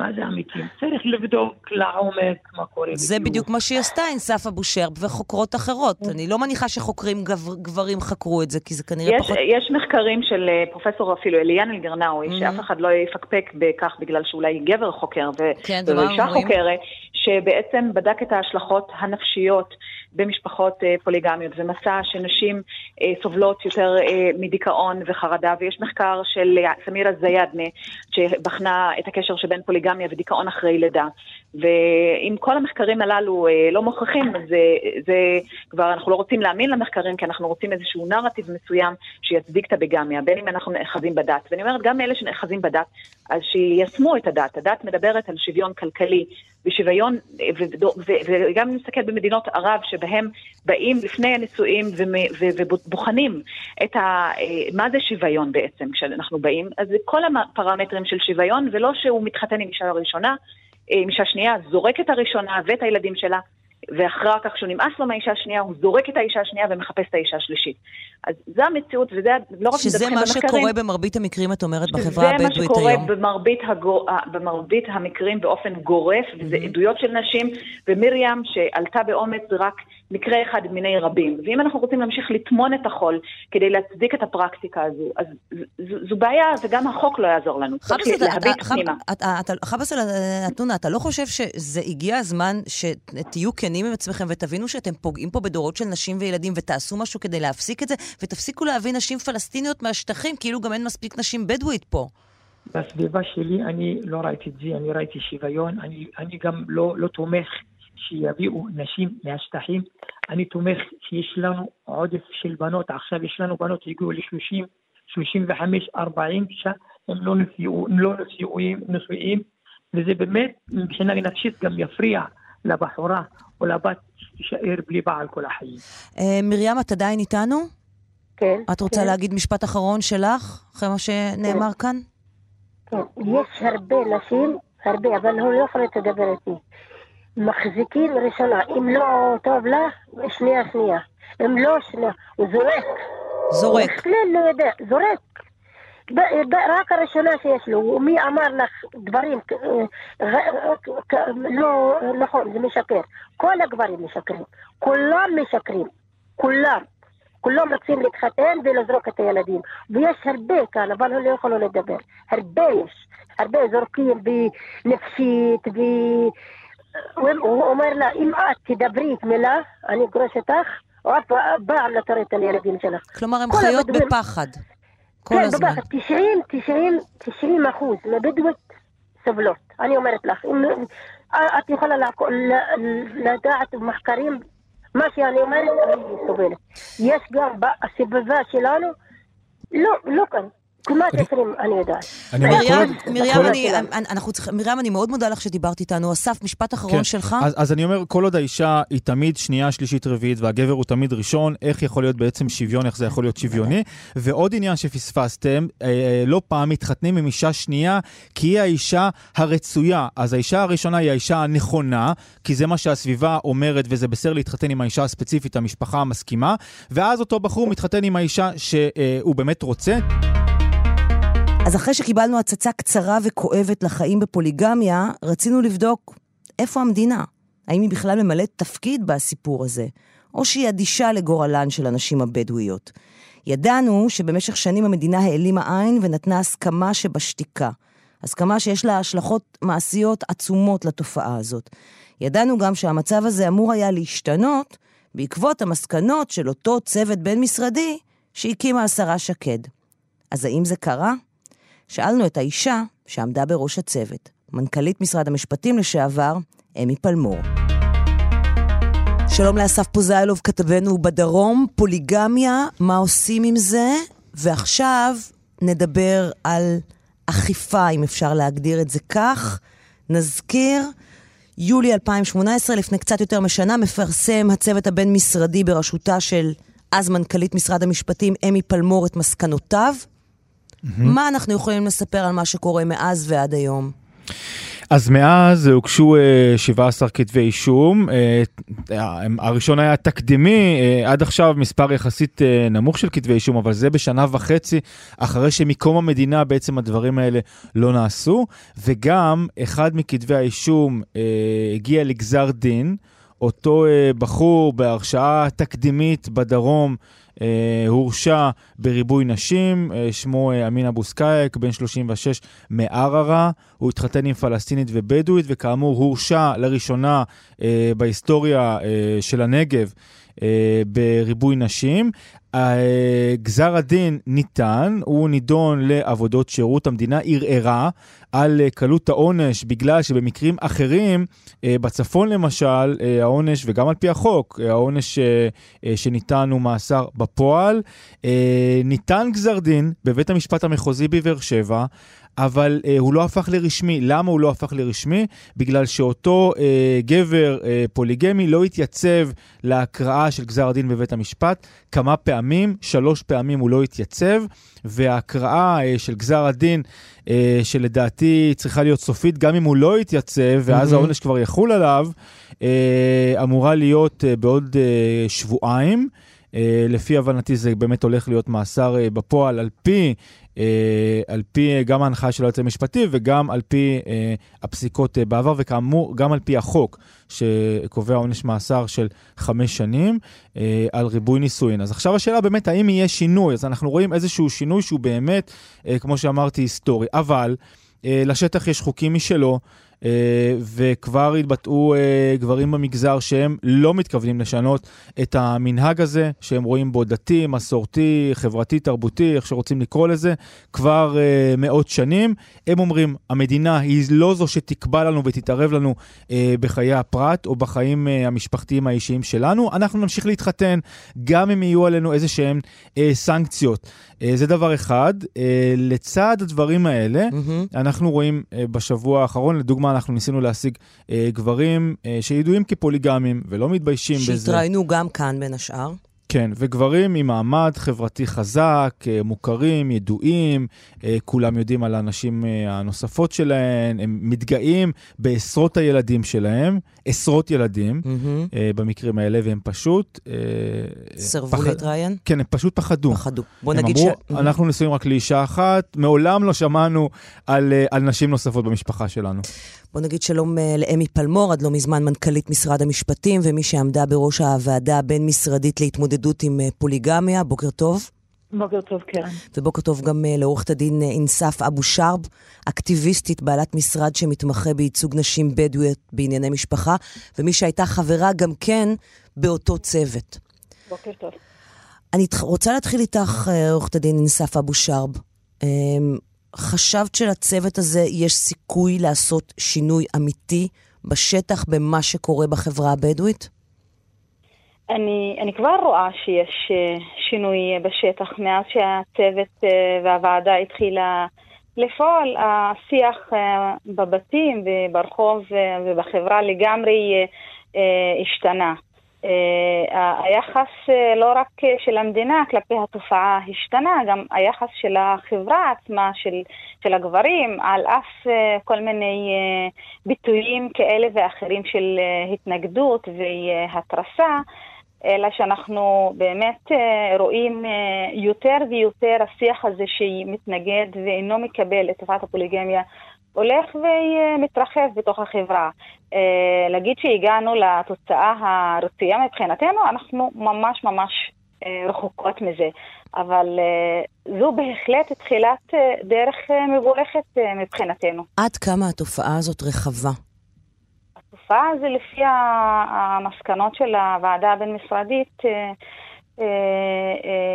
[SPEAKER 6] מה זה אמיתי? צריך לבדוק לעומק מה קורה.
[SPEAKER 2] זה בדיוק, בדיוק מה שהיא עשתה עם סף אבו שרב וחוקרות אחרות. אני לא מניחה שחוקרים גבר, גברים חקרו את זה, כי זה כנראה
[SPEAKER 5] יש,
[SPEAKER 2] פחות...
[SPEAKER 5] יש מחקרים של אה, פרופסור אפילו אליאן אלגרנאוי, mm-hmm. שאף אחד לא יפקפק בכך בגלל שאולי גבר חוקר ו...
[SPEAKER 2] כן,
[SPEAKER 5] ולא אישה חוקרת, שבעצם בדק את ההשלכות הנפשיות במשפחות אה, פוליגמיות, ומסע שנשים אה, סובלות יותר אה, מדיכאון וחרדה, ויש מחקר של סמירה זיידנה, שבחנה את הקשר שבין פוליגמיה ודיכאון אחרי לידה. ואם כל המחקרים הללו לא מוכיחים, אז זה, זה כבר, אנחנו לא רוצים להאמין למחקרים, כי אנחנו רוצים איזשהו נרטיב מסוים שיצדיק את הביגמיה, בין אם אנחנו נאחזים בדת. ואני אומרת, גם אלה שנאחזים בדת, אז שיישמו את הדת. הדת מדברת על שוויון כלכלי ושוויון, וגם אם נסתכל במדינות ערב, שבהם באים לפני הנישואים ובוחנים את ה, אה, מה זה שוויון בעצם כשאנחנו באים, אז כל הפרמטרים של שוויון, ולא שהוא מתחתן עם אישה ראשונה, אה, עם אישה שנייה, זורק את הראשונה ואת הילדים שלה, ואחר כך כשהוא נמאס לו מהאישה השנייה, הוא זורק את האישה השנייה ומחפש את האישה השלישית. אז זו המציאות, וזה לא רק
[SPEAKER 2] במחקרים. שזה מה שקורה במרבית המקרים, את אומרת, בחברה הבדואית היום.
[SPEAKER 5] זה מה שקורה במרבית, הגור... במרבית המקרים באופן גורף, וזה mm-hmm. עדויות של נשים, ומרים שעלתה באומץ רק מקרה אחד מיני רבים. ואם אנחנו רוצים להמשיך לטמון את החול כדי להצדיק את הפרקטיקה הזו, אז זו בעיה, וגם החוק לא יעזור לנו. צריך להביט פנימה.
[SPEAKER 2] חבאס אל-אתונה, אתה לא חושב שזה הגיע הזמן שתהיו כנים עם עצמכם ותבינו שאתם פוגעים פה בדורות של נשים וילדים ותעשו משהו כדי להפסיק את זה, ותפסיקו להביא נשים פלסטיניות מהשטחים, כאילו גם אין מספיק נשים בדואית פה.
[SPEAKER 6] בסביבה שלי אני לא ראיתי את זה, אני ראיתי שוויון, אני, אני גם לא, לא תומך שיביאו נשים מהשטחים, אני תומך שיש לנו עודף של בנות, עכשיו יש לנו בנות שהגיעו ל-30, 35, 40, הם לא נשואים, לא נשואים, וזה באמת מבחינה נפשית גם יפריע לבחורה או לבת תישאר בלי בעל כל החיים.
[SPEAKER 2] אה, מרים, את עדיין איתנו?
[SPEAKER 4] כן.
[SPEAKER 2] את רוצה
[SPEAKER 4] כן.
[SPEAKER 2] להגיד משפט אחרון שלך, אחרי מה שנאמר
[SPEAKER 4] כן.
[SPEAKER 2] כאן?
[SPEAKER 4] כן. יש הרבה נשים, הרבה, אבל הוא לא יכול לדבר איתי. מחזיקים ראשונה, אם לא טוב לה, שנייה שנייה. אם לא שנייה, הוא זורק.
[SPEAKER 2] זורק.
[SPEAKER 4] בכלל לא יודע, זורק. רק הראשונה שיש לו, מי אמר לך דברים אה, אה, לא נכון, זה משקר. כל הגברים משקרים, כולם משקרים, כולם. כולם רוצים להתחתן ולזרוק את הילדים. ויש הרבה כאן, אבל הם לא יכולו לדבר. הרבה יש. הרבה זורקים בנפשית, ו... אומר לה, אם את תדברי את מילה, אני אגרוש אותך, או את באה לתורת על הילדים שלך.
[SPEAKER 2] כלומר,
[SPEAKER 4] כל
[SPEAKER 2] חיות
[SPEAKER 4] הבדואים-
[SPEAKER 2] בפחד. כל
[SPEAKER 4] כן,
[SPEAKER 2] הזמן.
[SPEAKER 4] בבקשה, 90, 90, 90 אחוז מהבדואיות סובלות. אני אומרת לך, אם את יכולה לדעת מחקרים, מה שאני אומרת, אני סובלת. יש גם בסביבה שלנו, לא, לא כאן, כמעט 20, אני יודעת.
[SPEAKER 2] מרים, אני, אני- אנחנו צריכים, מרים, אני מאוד מודה לך שדיברת איתנו. אסף, משפט אחרון
[SPEAKER 3] כן.
[SPEAKER 2] שלך.
[SPEAKER 3] אז, אני אומר, כל עוד האישה היא תמיד שנייה, שלישית, רביעית, והגבר הוא תמיד ראשון, איך יכול להיות בעצם שוויון, איך זה יכול להיות שוויוני? ועוד עניין שפספסתם, אה, אה, לא פעם מתחתנים עם אישה שנייה, כי היא האישה הרצויה. אז האישה הראשונה היא האישה הנכונה, כי זה מה שהסביבה אומרת, וזה בסדר להתחתן עם האישה הספציפית, המשפחה המסכימה, ואז אותו בחור מתחתן עם האישה שהוא באמת רוצה.
[SPEAKER 2] אז אחרי שקיבלנו הצצה קצרה וכואבת לחיים בפוליגמיה, רצינו לבדוק איפה המדינה. האם היא בכלל ממלאת תפקיד בסיפור הזה, או שהיא אדישה לגורלן של הנשים הבדואיות. ידענו שבמשך שנים המדינה העלימה עין ונתנה הסכמה שבשתיקה. הסכמה שיש לה השלכות מעשיות עצומות לתופעה הזאת. ידענו גם שהמצב הזה אמור היה להשתנות בעקבות המסקנות של אותו צוות בין-משרדי שהקימה השרה שקד. אז האם זה קרה? שאלנו את האישה שעמדה בראש הצוות, מנכ"לית משרד המשפטים לשעבר, אמי פלמור. שלום לאסף פוזיילוב, כתבנו בדרום, פוליגמיה, מה עושים עם זה? ועכשיו נדבר על אכיפה, אם אפשר להגדיר את זה כך. נזכיר, יולי 2018, לפני קצת יותר משנה, מפרסם הצוות הבין-משרדי בראשותה של אז מנכ"לית משרד המשפטים, אמי פלמור, את מסקנותיו. מה אנחנו יכולים לספר על מה שקורה מאז ועד היום?
[SPEAKER 3] אז מאז הוגשו אה, 17 כתבי אישום, אה, אה, הראשון היה תקדימי, אה, עד עכשיו מספר יחסית אה, נמוך של כתבי אישום, אבל זה בשנה וחצי אחרי שמקום המדינה בעצם הדברים האלה לא נעשו, וגם אחד מכתבי האישום אה, הגיע לגזר דין, אותו אה, בחור בהרשעה תקדימית בדרום אה, הורשע בריבוי נשים, אה, שמו אה, אמין אבו סקאייק, בן 36 מערערה, הוא התחתן עם פלסטינית ובדואית, וכאמור הורשע לראשונה אה, בהיסטוריה אה, של הנגב. אה, בריבוי נשים. אה, גזר הדין ניתן, הוא נידון לעבודות שירות. המדינה ערערה על אה, קלות העונש בגלל שבמקרים אחרים, אה, בצפון למשל, אה, העונש, וגם על פי החוק, אה, העונש אה, אה, שניתן הוא מאסר בפועל. אה, ניתן גזר דין בבית המשפט המחוזי בבאר שבע. אבל אה, הוא לא הפך לרשמי. למה הוא לא הפך לרשמי? בגלל שאותו אה, גבר אה, פוליגמי לא התייצב להקראה של גזר הדין בבית המשפט כמה פעמים, שלוש פעמים הוא לא התייצב, וההקראה אה, של גזר הדין, אה, שלדעתי צריכה להיות סופית, גם אם הוא לא יתייצב, ואז
[SPEAKER 2] Mhm.
[SPEAKER 3] העונש כבר יחול עליו, אה, אמורה להיות אה, בעוד אה, שבועיים. אה, לפי הבנתי זה באמת הולך להיות מאסר אה, בפועל על פי, על פי אה, גם ההנחיה של היועץ המשפטי וגם על פי אה, הפסיקות אה, בעבר, וכאמור גם על פי החוק שקובע עונש מאסר של חמש שנים אה, על ריבוי נישואין. אז עכשיו השאלה באמת האם יהיה שינוי, אז אנחנו רואים איזשהו שינוי שהוא באמת, אה, כמו שאמרתי, היסטורי, אבל אה, לשטח יש חוקים משלו. Uh, וכבר התבטאו uh, גברים במגזר שהם לא מתכוונים לשנות את המנהג הזה, שהם רואים בו דתי, מסורתי, חברתי, תרבותי, איך שרוצים לקרוא לזה, כבר uh, מאות שנים. הם אומרים, המדינה היא לא זו שתקבע לנו ותתערב לנו בחיי הפרט או בחיים המשפחתיים האישיים שלנו. אנחנו נמשיך להתחתן, גם אם יהיו עלינו איזה שהן סנקציות. זה דבר אחד. לצד הדברים האלה,
[SPEAKER 2] מהמם.
[SPEAKER 3] אנחנו רואים בשבוע האחרון, לדוגמה, אנחנו ניסינו להשיג uh, גברים uh, שידועים כפוליגמים ולא מתביישים בזה.
[SPEAKER 2] שהתראיינו גם כאן בין השאר.
[SPEAKER 3] כן, וגברים עם מעמד חברתי חזק, אה, מוכרים, ידועים, אה, כולם יודעים על הנשים אה, הנוספות שלהם, הם מתגאים בעשרות הילדים שלהם, עשרות ילדים
[SPEAKER 2] מהמם.
[SPEAKER 3] במקרים האלה, והם פשוט...
[SPEAKER 2] סירבו
[SPEAKER 3] פחד-
[SPEAKER 2] להתראיין?
[SPEAKER 3] כן, הם פשוט פחדו.
[SPEAKER 2] פחדו. בוא
[SPEAKER 3] הם
[SPEAKER 2] נגיד
[SPEAKER 3] אמרו,
[SPEAKER 2] ש...
[SPEAKER 3] אנחנו נשואים רק לאישה אחת, מעולם לא שמענו על, אה, על נשים נוספות במשפחה שלנו.
[SPEAKER 2] בוא נגיד שלום אה, לאמי פלמור, עד לא מזמן מנכ"לית משרד המשפטים, ומי שעמדה בראש הוועדה הבין-משרדית להתמודדות עם אה, פוליגמיה. בוקר טוב.
[SPEAKER 5] בוקר טוב, קרן.
[SPEAKER 2] ובוקר טוב גם אה, לעורכת הדין אינסף אבו שרב, אקטיביסטית בעלת משרד שמתמחה בייצוג נשים בדואיות בענייני משפחה, ומי שהייתה חברה גם כן באותו צוות.
[SPEAKER 5] בוקר טוב.
[SPEAKER 2] אני רוצה להתחיל איתך, עורכת הדין אינסף אבו שרב. חשבת שלצוות הזה יש סיכוי לעשות שינוי אמיתי בשטח במה שקורה בחברה הבדואית?
[SPEAKER 7] אני, אני כבר רואה שיש אה, שינוי אה, בשטח מאז שהצוות אה, והוועדה התחילה לפעול. השיח בבתים וברחוב ובחברה לגמרי השתנה. אה, היחס אה, לא רק אה, של המדינה כלפי התופעה השתנה, גם היחס של החברה עצמה, של, של הגברים, על אף כל מיני ביטויים כאלה ואחרים של התנגדות והתרסה. אלא שאנחנו באמת רואים יותר ויותר השיח הזה שמתנגד ואינו מקבל את תופעת הפוליגמיה הולך ומתרחב בתוך החברה. אה, להגיד שהגענו לתוצאה הרצויה מבחינתנו, אנחנו ממש ממש אה, רחוקות מזה. אבל אה, זו בהחלט תחילת דרך מבורכת מבחינתנו.
[SPEAKER 2] עד כמה התופעה הזאת רחבה?
[SPEAKER 7] התופעה זה לפי המסקנות של הוועדה הבין-משרדית,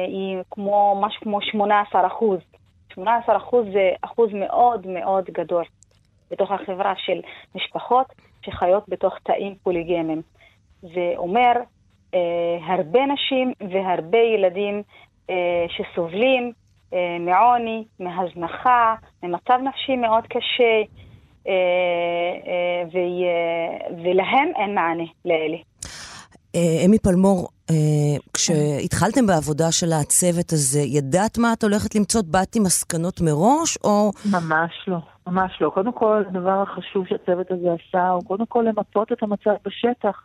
[SPEAKER 7] היא כמו, משהו כמו 18 אחוז. 18 אחוז זה אחוז מאוד מאוד גדול בתוך החברה של משפחות שחיות בתוך תאים פוליגמיים. זה אומר אה, הרבה נשים והרבה ילדים אה, שסובלים אה, מעוני, מהזנחה, ממצב נפשי מאוד קשה, אה, אה, ו- ולהם אין מענה לאלה.
[SPEAKER 2] אה, אמי פלמור, אה, כשהתחלתם בעבודה של הצוות הזה, ידעת מה את הולכת למצוא? באת עם מסקנות מראש, או...
[SPEAKER 8] ממש לא, ממש לא. קודם כל, הדבר החשוב שהצוות הזה עשה הוא קודם כל למפות את המצב בשטח.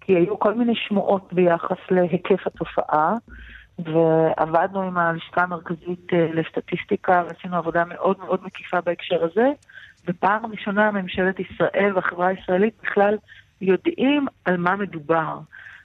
[SPEAKER 8] כי היו כל מיני שמועות ביחס להיקף התופעה, ועבדנו עם הלשכה המרכזית אה, לסטטיסטיקה, ועשינו עבודה מאוד מאוד מקיפה בהקשר הזה. ופעם ראשונה ממשלת ישראל והחברה הישראלית בכלל יודעים על מה מדובר.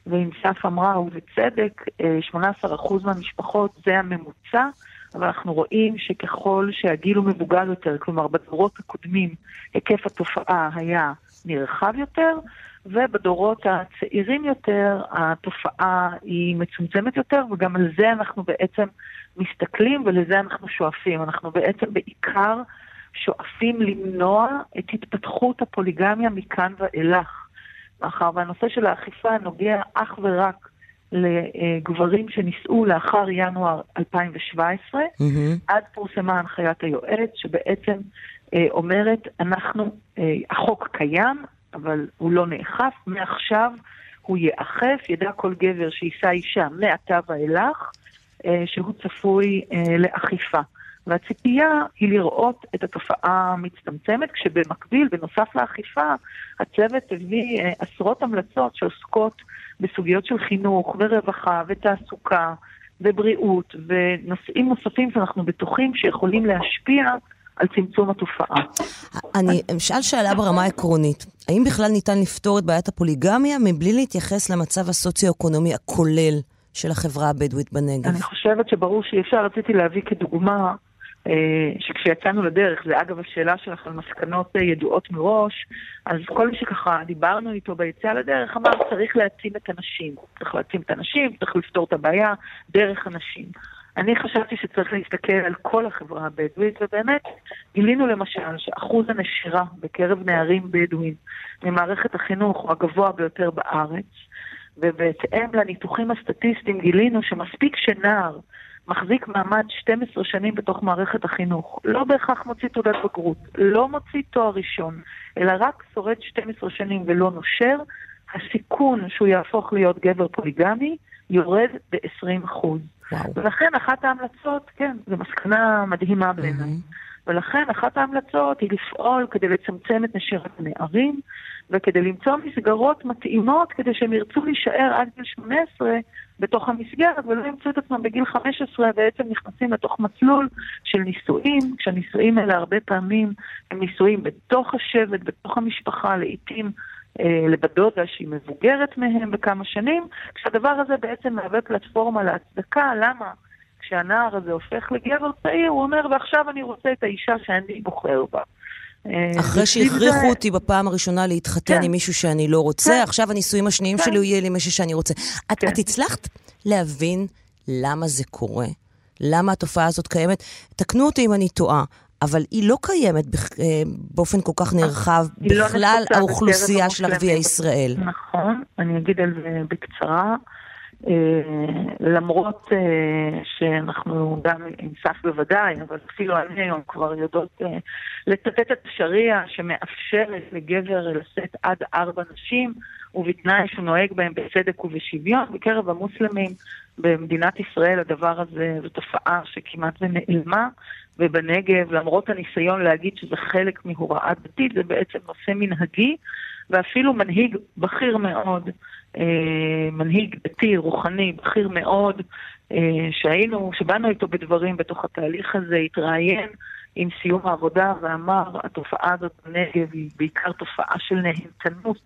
[SPEAKER 8] ואם סף אמרה, ובצדק, אה, 18% מהמשפחות זה הממוצע, אבל אנחנו רואים שככל שהגיל הוא מבוגר יותר, כלומר בדורות הקודמים היקף התופעה היה נרחב יותר, ובדורות הצעירים יותר התופעה היא מצומצמת יותר, וגם על זה אנחנו בעצם מסתכלים ולזה אנחנו שואפים. אנחנו בעצם בעיקר שואפים למנוע את התפתחות הפוליגמיה מכאן ואילך. מאחר והנושא של האכיפה נוגע אך ורק לגברים שנישאו לאחר ינואר 2017,
[SPEAKER 2] מהמם.
[SPEAKER 8] אז פורסמה הנחיית היועץ שבעצם אה, אומרת, אנחנו, אה, החוק קיים, אבל הוא לא נאכף, מעכשיו הוא ייאכף, ידע כל גבר שיישא אישה מעתה ואילך, אה, שהוא צפוי אה, לאכיפה. והציפייה היא לראות את התופעה מצטמצמת, כשבמקביל, בנוסף לאכיפה, הצוות הביא אה, עשרות המלצות שעוסקות בסוגיות של חינוך ורווחה ותעסוקה ובריאות ונושאים נוספים שאנחנו בטוחים שיכולים להשפיע על צמצום התופעה.
[SPEAKER 2] אני אשאל שאלה ברמה העקרונית. האם בכלל ניתן לפתור את בעיית הפוליגמיה מבלי להתייחס למצב הסוציו-אקונומי הכולל של החברה הבדואית בנגב?
[SPEAKER 8] אני חושבת שברור שאי אפשר, רציתי להביא כדוגמה שכשיצאנו לדרך, זה אגב השאלה שלך על מסקנות אה, ידועות מראש, אז כל מי שככה דיברנו איתו ביציאה לדרך אמר צריך להעצים את הנשים. צריך להעצים את הנשים, צריך לפתור את הבעיה דרך הנשים. אני חשבתי שצריך להסתכל על כל החברה הבדואית, ובאמת גילינו למשל שאחוז הנשירה בקרב נערים בדואים ממערכת החינוך הוא הגבוה ביותר בארץ, ובהתאם לניתוחים הסטטיסטיים גילינו שמספיק שנער מחזיק מעמד 12 שנים בתוך מערכת החינוך, לא בהכרח מוציא תעודת בגרות, לא מוציא תואר ראשון, אלא רק שורד 12 שנים ולא נושר, הסיכון שהוא יהפוך להיות גבר פוליגמי יורד ב-20%. ולכן אחת ההמלצות, כן, זו מסקנה מדהימה בעיניי. Mm-hmm. ולכן אחת ההמלצות היא לפעול כדי לצמצם את נשירת הנערים וכדי למצוא מסגרות מתאימות כדי שהם ירצו להישאר עד גיל 18 בתוך המסגרת ולא ימצאו את עצמם בגיל 15 ובעצם נכנסים לתוך מסלול של נישואים, כשהנישואים האלה הרבה פעמים הם נישואים בתוך השבט, בתוך המשפחה, לעיתים אה, לבדודה שהיא מבוגרת מהם בכמה שנים, כשהדבר הזה בעצם מהווה פלטפורמה להצדקה, למה? כשהנער הזה הופך לגבר צעיר, הוא אומר, ועכשיו אני רוצה את האישה שאני בוחר בה.
[SPEAKER 2] אה, אחרי שהכריחו. אותי בפעם הראשונה להתחתן כן. עם מישהו שאני לא רוצה, כן. עכשיו הנישואים השניים כן. שלי יהיה לי מישהו שאני רוצה. את, כן. את הצלחת להבין למה זה קורה? למה התופעה הזאת קיימת? תקנו אותי אם אני טועה, אבל היא לא קיימת אה, באופן כל כך נרחב לא בכלל לא האוכלוסייה של ערביי ישראל.
[SPEAKER 8] נכון, אני אגיד על זה בקצרה. אה, למרות אה, שאנחנו גם עם סף בוודאי, אבל אפילו אני היום כבר יודעות אה, לצטט את השריעה שמאפשרת לגבר לשאת עד ארבע נשים, ובתנאי שהוא נוהג בהם בצדק ובשוויון. בקרב המוסלמים במדינת ישראל הדבר הזה זו תופעה שכמעט ונעלמה, ובנגב, למרות הניסיון להגיד שזה חלק מהוראה דתית, זה בעצם נושא מנהגי, ואפילו מנהיג בכיר מאוד מנהיג דתי, רוחני, בכיר מאוד, אה, שהיינו, שבאנו איתו בדברים בתוך התהליך הזה, התראיין עם סיום העבודה ואמר, התופעה הזאת בנגב היא בעיקר תופעה של נהנתנות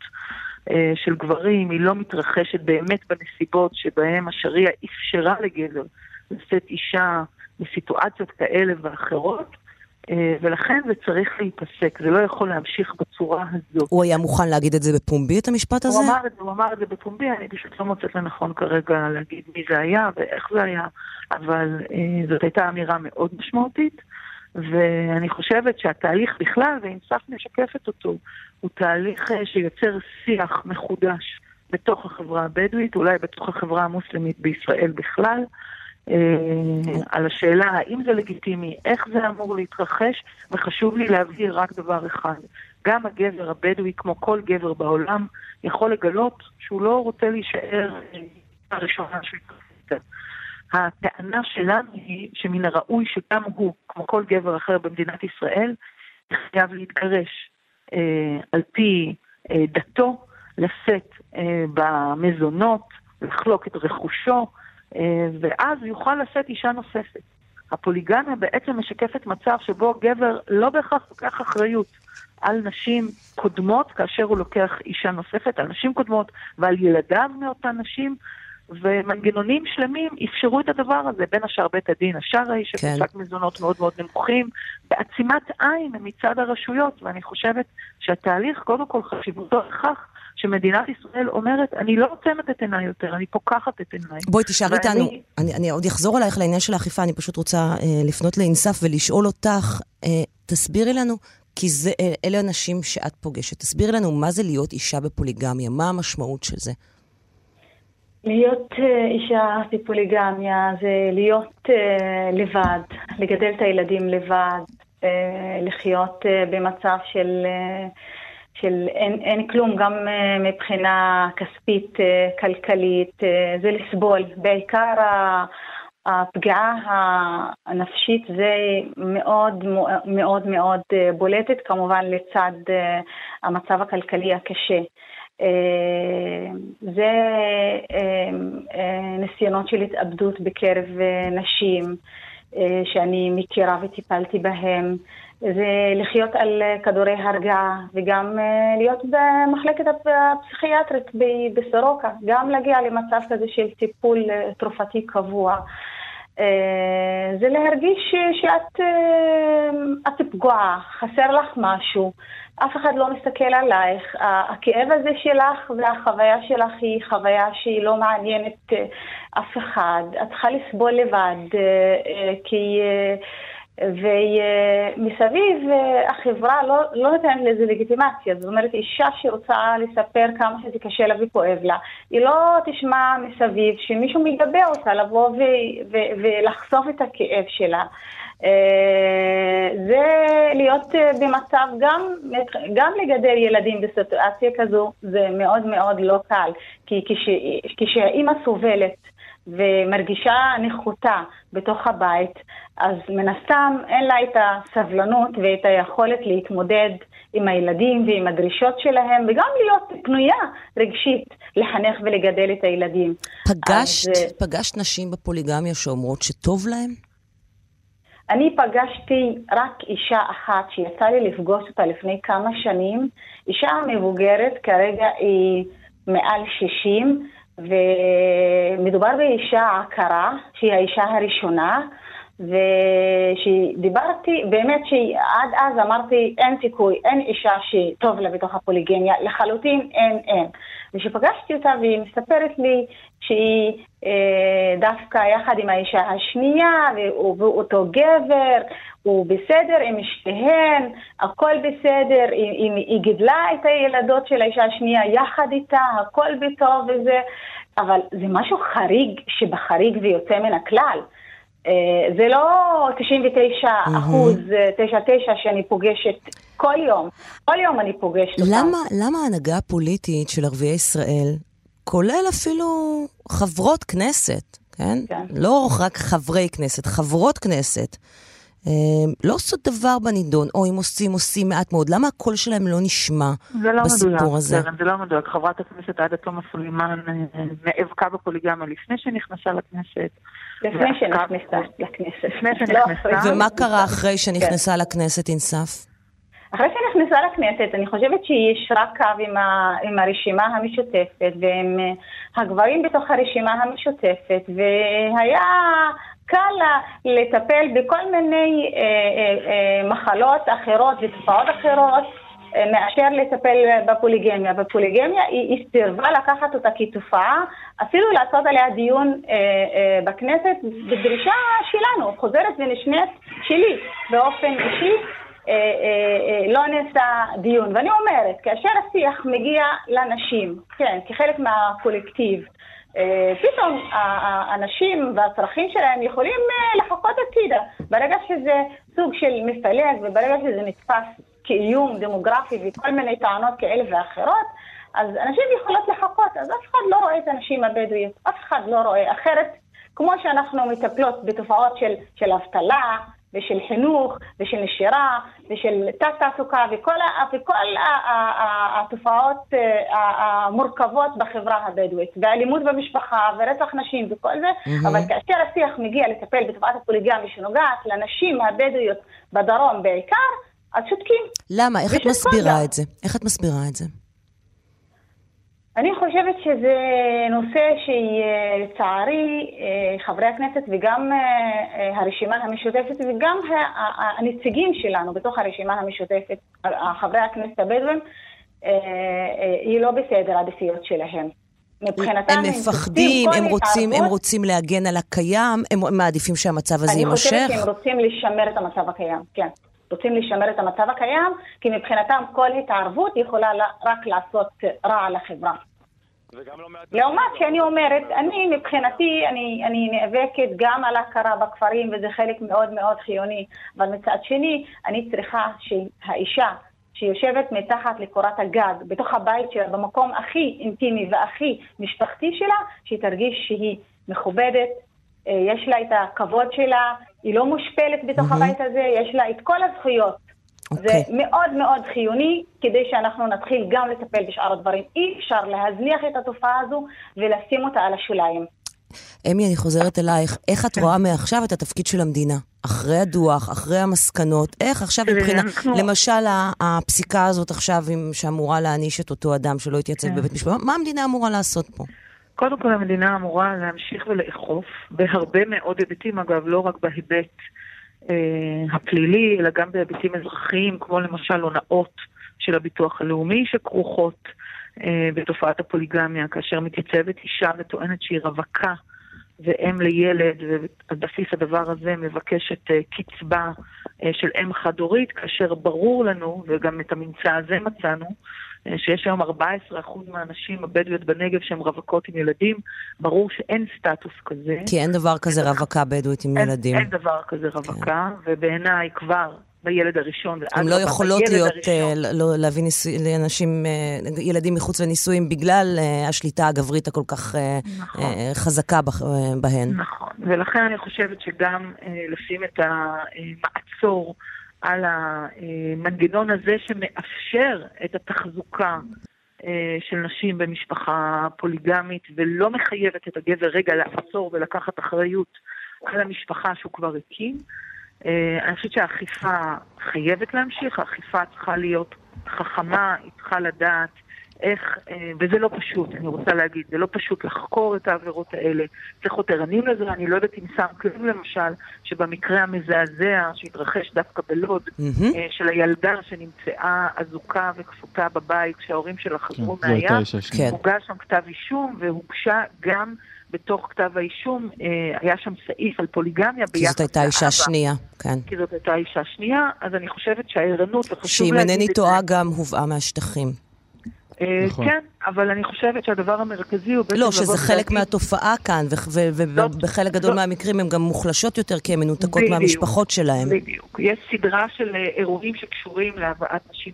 [SPEAKER 8] אה, של גברים, היא לא מתרחשת באמת בנסיבות שבהן השריעה אפשרה לגבר לשאת אישה בסיטואציות כאלה ואחרות. אה, ולכן זה צריך להיפסק, זה לא יכול להמשיך בצורה הזו.
[SPEAKER 2] הוא היה מוכן להגיד את זה בפומבי, את המשפט הזה?
[SPEAKER 8] הוא אמר את זה, הוא אמר את זה בפומבי, אני פשוט לא מוצאת לנכון כרגע להגיד מי זה היה ואיך זה היה, אבל אה, זאת הייתה אמירה מאוד משמעותית, ואני חושבת שהתהליך בכלל, ואם סף משקפת אותו, הוא תהליך אה, שיוצר שיח מחודש בתוך החברה הבדואית, אולי בתוך החברה המוסלמית בישראל בכלל. אה, על השאלה האם זה לגיטימי, איך זה אמור להתרחש, וחשוב לי להבהיר רק דבר אחד. גם הגבר הבדואי, כמו כל גבר בעולם, יכול לגלות שהוא לא רוצה להישאר אה, הראשונה שהוא יתרחש. הטענה שלנו היא שמן הראוי שגם הוא, כמו כל גבר אחר במדינת ישראל, חייב להתגרש אה, על פי אה, דתו, לשאת אה, במזונות, לחלוק את רכושו, אה, ואז הוא יוכל לשאת אישה נוספת. הפוליגמיה בעצם משקפת מצב שבו גבר לא בהכרח לוקח אחריות על נשים קודמות, כאשר הוא לוקח אישה נוספת, על נשים קודמות ועל ילדיו מאותן נשים, ומנגנונים שלמים אפשרו את הדבר הזה, בין השאר בית הדין השרעי, שפסק כן. מזונות מאוד מאוד נמוכים, בעצימת עין מצד הרשויות, ואני חושבת שהתהליך, קודם כל חשיבותו לכך שמדינת ישראל אומרת, אני לא עוצמת את עיניי יותר, אני פוקחת את עיניי.
[SPEAKER 2] בואי תישאר ואני... איתנו. אני, אני עוד אחזור אלייך לעניין של האכיפה, אני פשוט רוצה אה, לפנות לאינסף ולשאול אותך, אה, תסבירי לנו, כי זה, אה, אלה אנשים שאת פוגשת, תסבירי לנו מה זה להיות אישה בפוליגמיה, מה המשמעות של זה.
[SPEAKER 7] להיות אה, אישה בפוליגמיה זה להיות uh, לבד, לגדל את הילדים לבד, uh, לחיות uh, במצב של... Uh, של אין, אין כלום, גם uh, מבחינה כספית, uh, כלכלית, uh, זה לסבול. בעיקר הפגיעה הנפשית זה מאוד מאוד מאוד בולטת, כמובן לצד המצב הכלכלי הקשה. זה ניסיונות של התאבדות בקרב נשים שאני מכירה וטיפלתי בהם. זה לחיות על כדורי הרגעה וגם אה, להיות במחלקת הפסיכיאטרית בסורוקה, גם להגיע למצב כזה של טיפול אה, תרופתי קבוע. אה, זה להרגיש שאת את פגועה, חסר לך משהו, אף אחד לא מסתכל עלייך. הכאב הזה שלך והחוויה שלך היא חוויה שהיא לא מעניינת אף אחד. את צריכה לסבול לבד, כי... ומסביב אה, החברה לא, לא נותנת לזה לגיטימציה. זאת אומרת, אישה שרוצה לספר כמה שזה קשה לה וכואב לה, היא לא תשמע מסביב שמישהו מגבה אותה לבוא ו- ו- ולחשוף את הכאב שלה. זה להיות במצב גם, גם לגדל ילדים בסיטואציה כזו, זה מאוד מאוד לא קל. כי כש, כשהאימא סובלת ומרגישה נחותה בתוך הבית, אז מן הסתם אין לה את הסבלנות ואת היכולת להתמודד עם הילדים ועם הדרישות שלהם, וגם להיות פנויה רגשית לחנך ולגדל את הילדים.
[SPEAKER 2] פגשת, אז, פגשת נשים בפוליגמיה שאומרות שטוב להם?
[SPEAKER 7] אני פגשתי רק אישה אחת שיצא לי לפגוש אותה לפני כמה שנים, אישה מבוגרת, כרגע היא מעל 60, ומדובר באישה עקרה, שהיא האישה הראשונה, ושדיברתי, באמת שעד אז אמרתי, אין סיכוי, אין אישה שטוב לה בתוך הפוליגמיה, לחלוטין אין, אין. וכשפגשתי אותה והיא מספרת לי שהיא אה, דווקא יחד עם האישה השנייה, ואותו גבר, הוא בסדר עם שתיהן, הכל בסדר, היא, היא, היא גידלה את הילדות של האישה השנייה יחד איתה, הכל בטוב וזה, אבל זה משהו חריג שבחריג ויוצא מן הכלל. אה, זה לא 99 אחוז, 99 שאני פוגשת כל יום. כל יום אני פוגשת אותם.
[SPEAKER 2] למה, למה ההנהגה הפוליטית של ערביי ישראל, כולל אפילו חברות כנסת, כן? כן. לא רק חברי כנסת, חברות כנסת, לא עושות דבר בנידון, או אם עושים, עושים מעט מאוד. למה הקול שלהם לא נשמע
[SPEAKER 8] לא
[SPEAKER 2] בסיפור
[SPEAKER 8] מדויק,
[SPEAKER 2] הזה?
[SPEAKER 8] זה לא מדויק. חברת הכנסת עאידה תומא סלימאן אה, נאבקה בפוליגמיה לפני שנכנסה לכנסת.
[SPEAKER 7] לפני שנכנסה לכנסת.
[SPEAKER 8] לפני שנכנסה.
[SPEAKER 2] ומה קרה אחרי שנכנסה כן. לכנסת, אינסף?
[SPEAKER 7] אחרי שנכנסה לכנסת, אני חושבת שהיא ישרה קו עם, ה, עם הרשימה המשותפת ועם אה, הגברים בתוך הרשימה המשותפת, והיה קל לה לטפל בכל מיני אה, אה, אה, מחלות אחרות ותופעות אחרות אה, מאשר לטפל בפוליגמיה. בפוליגמיה היא, סירבה לקחת אותה כתופעה, אפילו לעשות עליה דיון אה, אה, בכנסת בדרישה שלנו, חוזרת ונשנית שלי באופן אישי. אה, אה, אה, לא נעשה דיון. ואני אומרת, כאשר השיח מגיע לנשים, כן, כחלק מהקולקטיב, פתאום האנשים והצרכים שלהם יכולים אה, לחכות הצידה. ברגע שזה סוג של מפלג וברגע שזה נתפס כאיום דמוגרפי וכל מיני טענות כאלה ואחרות, אז אנשים יכולות לחכות, אז אף אחד לא רואה את הנשים הבדואיות, אף אחד לא רואה. אחרת, כמו שאנחנו מטפלות בתופעות של, של אבטלה, ושל חינוך, ושל נשירה, ושל תת-תעסוקה, וכל, וכל התופעות אה, המורכבות בחברה הבדואית, ואלימות במשפחה, ורצח נשים וכל זה, mm-hmm. אבל כאשר השיח מגיע לטפל בתופעת הפוליגמיה שנוגעת לנשים הבדואיות בדרום בעיקר, אז שותקים.
[SPEAKER 2] למה? איך את מסבירה את זה? איך את מסבירה את זה?
[SPEAKER 7] אני חושבת שזה נושא שלצערי אה, חברי הכנסת וגם אה, אה, הרשימה המשותפת וגם הנציגים שלנו בתוך הרשימה המשותפת, חברי הכנסת הבדואים, היא לא בסדר העדיפויות שלהם.
[SPEAKER 2] מבחינתם הם מפחדים, הם רוצים, הם רוצים להגן על הקיים, הם מעדיפים שהמצב הזה יימשך?
[SPEAKER 7] אני חושבת שהם רוצים לשמר את המצב הקיים, כן. רוצים לשמר את המצב הקיים, כי מבחינתם כל התערבות יכולה רק לעשות רע לחברה. לא לעומת שאני אומרת, אני מבחינתי, אני, אני נאבקת גם על הכרה בכפרים וזה חלק מאוד מאוד חיוני, אבל מצד שני, אני צריכה שהאישה שיושבת מתחת לקורת הגג, בתוך הבית שלה, במקום הכי אינטימי והכי משפחתי שלה, שהיא תרגיש שהיא מכובדת, אה, יש לה את הכבוד שלה, היא לא מושפלת בתוך mm-hmm. הבית הזה, יש לה את כל הזכויות. Okay. זה אוקיי. מאוד מאוד חיוני כדי שאנחנו נתחיל גם לטפל בשאר הדברים. אי אפשר להזניח את התופעה הזו ולשים אותה על השוליים.
[SPEAKER 2] אמי, אני חוזרת אלייך. איך את כן. רואה מעכשיו את התפקיד של המדינה? אחרי הדוח, אחרי המסקנות, איך עכשיו מבחינה... למשל, הפסיקה הזאת עכשיו שאמורה להעניש את אותו אדם שלא התייצב כן. בבית משפט, מה המדינה אמורה לעשות פה?
[SPEAKER 8] קודם כל המדינה אמורה להמשיך ולאכוף בהרבה מאוד היבטים, אגב, לא רק בהיבט הפלילי, אלא גם בהיבטים אזרחיים, כמו למשל הונאות של הביטוח הלאומי שכרוכות אה, בתופעת הפוליגמיה, כאשר מתייצבת אישה וטוענת שהיא רווקה ואם לילד, ועל בסיס הדבר הזה מבקשת אה, קצבה של אם חד-הורית, כאשר ברור לנו, וגם את הממצא הזה מצאנו, שיש היום 14% מהנשים הבדואיות בנגב שהן רווקות עם ילדים, ברור שאין סטטוס כזה.
[SPEAKER 2] כי אין דבר כזה רווקה בדואית עם
[SPEAKER 8] אין,
[SPEAKER 2] ילדים.
[SPEAKER 8] אין דבר כזה רווקה, כן. ובעיניי כבר בילד הראשון,
[SPEAKER 2] הן לא יכולות להיות, uh, לא, להביא ניסוי, לאנשים, uh, ילדים מחוץ לנישואים בגלל השליטה הגברית הכל כך נכון. חזקה בהן.
[SPEAKER 8] נכון, ולכן אני חושבת שגם לשים את המעצור על המנגנון הזה שמאפשר את התחזוקה של נשים במשפחה פוליגמית ולא מחייבת את הגבר רגע לעצור ולקחת אחריות על המשפחה שהוא כבר הקים. אה, אני חושבת שהאכיפה חייבת להמשיך, האכיפה צריכה להיות חכמה, היא צריכה לדעת איך, אה, וזה לא פשוט, אני רוצה להגיד, זה לא פשוט לחקור את העבירות האלה, צריך להיות ערנים לזה, אני לא יודעת אם שם כלום למשל, שבמקרה המזעזע שהתרחש דווקא בלוד, mm-hmm. של הילדה שנמצאה אזוקה וכפותה בבית כשההורים שלה חזרו כן, מהים, כן. הוגש שם כתב אישום והוגשה גם בתוך כתב האישום אה, היה שם סעיף על פוליגמיה
[SPEAKER 2] ביחס כי זאת הייתה אישה שנייה, כן.
[SPEAKER 8] כי זאת הייתה אישה שנייה, אז אני חושבת שהערנות, וחשוב להגיד את
[SPEAKER 2] זה... שאם אינני טועה גם הובאה מהשטחים.
[SPEAKER 8] אה, נכון. כן, אבל אני חושבת שהדבר המרכזי הוא
[SPEAKER 2] בעצם... לא, שזה חלק מהתופעה כאן, ובחלק גדול מהמקרים הן גם מוחלשות יותר, כי הן מנותקות מהמשפחות שלהן.
[SPEAKER 8] בדיוק. יש סדרה של אה, אירועים שקשורים להבאת נשים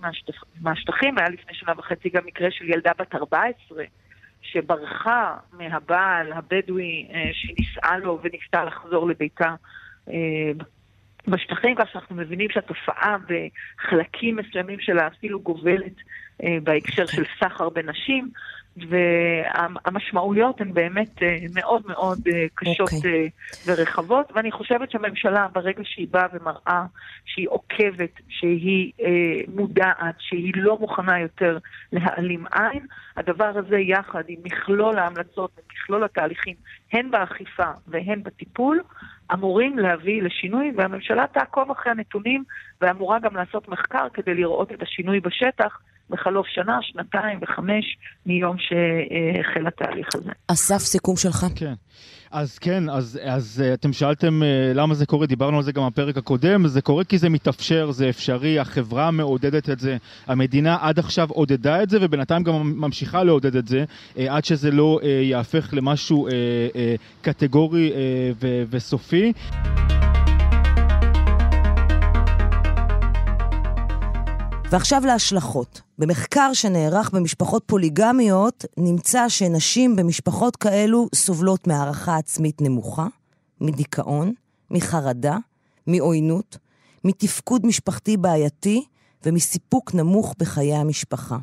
[SPEAKER 8] מהשטחים. היה לפני שנה וחצי גם מקרה של ילדה בת 14, שברחה מהבעל הבדואי אה, שנישאה לו וניסתה לחזור לביתה בשטחים, כך שאנחנו מבינים שהתופעה בחלקים מסוימים שלה אפילו גובלת אה, בהקשר של סחר בנשים. והמשמעויות הן באמת אה, מאוד מאוד אה, קשות okay. אוקיי. אה, ורחבות, ואני חושבת שהממשלה, ברגע שהיא באה ומראה שהיא עוקבת, שהיא מודעת, שהיא לא מוכנה יותר להעלים עין, הדבר הזה יחד עם מכלול ההמלצות ומכלול התהליכים, הן באכיפה והן בטיפול, אמורים להביא לשינוי, והממשלה תעקוב אחרי הנתונים ואמורה גם לעשות מחקר כדי לראות את השינוי בשטח. בחלוף שנה, שנתיים וחמש מיום שהחל התהליך הזה.
[SPEAKER 2] אסף, סיכום שלך.
[SPEAKER 3] כן. אז כן, אז, אז אה, אתם שאלתם אה, למה זה קורה, דיברנו על זה גם בפרק הקודם, זה קורה כי זה מתאפשר, זה אפשרי, החברה מעודדת את זה, המדינה עד עכשיו עודדה את זה ובינתיים גם ממשיכה לעודד את זה, אה, עד שזה לא יהפך למשהו קטגורי וסופי.
[SPEAKER 2] ועכשיו להשלכות. במחקר שנערך במשפחות פוליגמיות, נמצא שנשים במשפחות כאלו סובלות מהערכה עצמית נמוכה, מדיכאון, מחרדה, מעוינות, מתפקוד משפחתי בעייתי ומסיפוק נמוך בחיי המשפחה.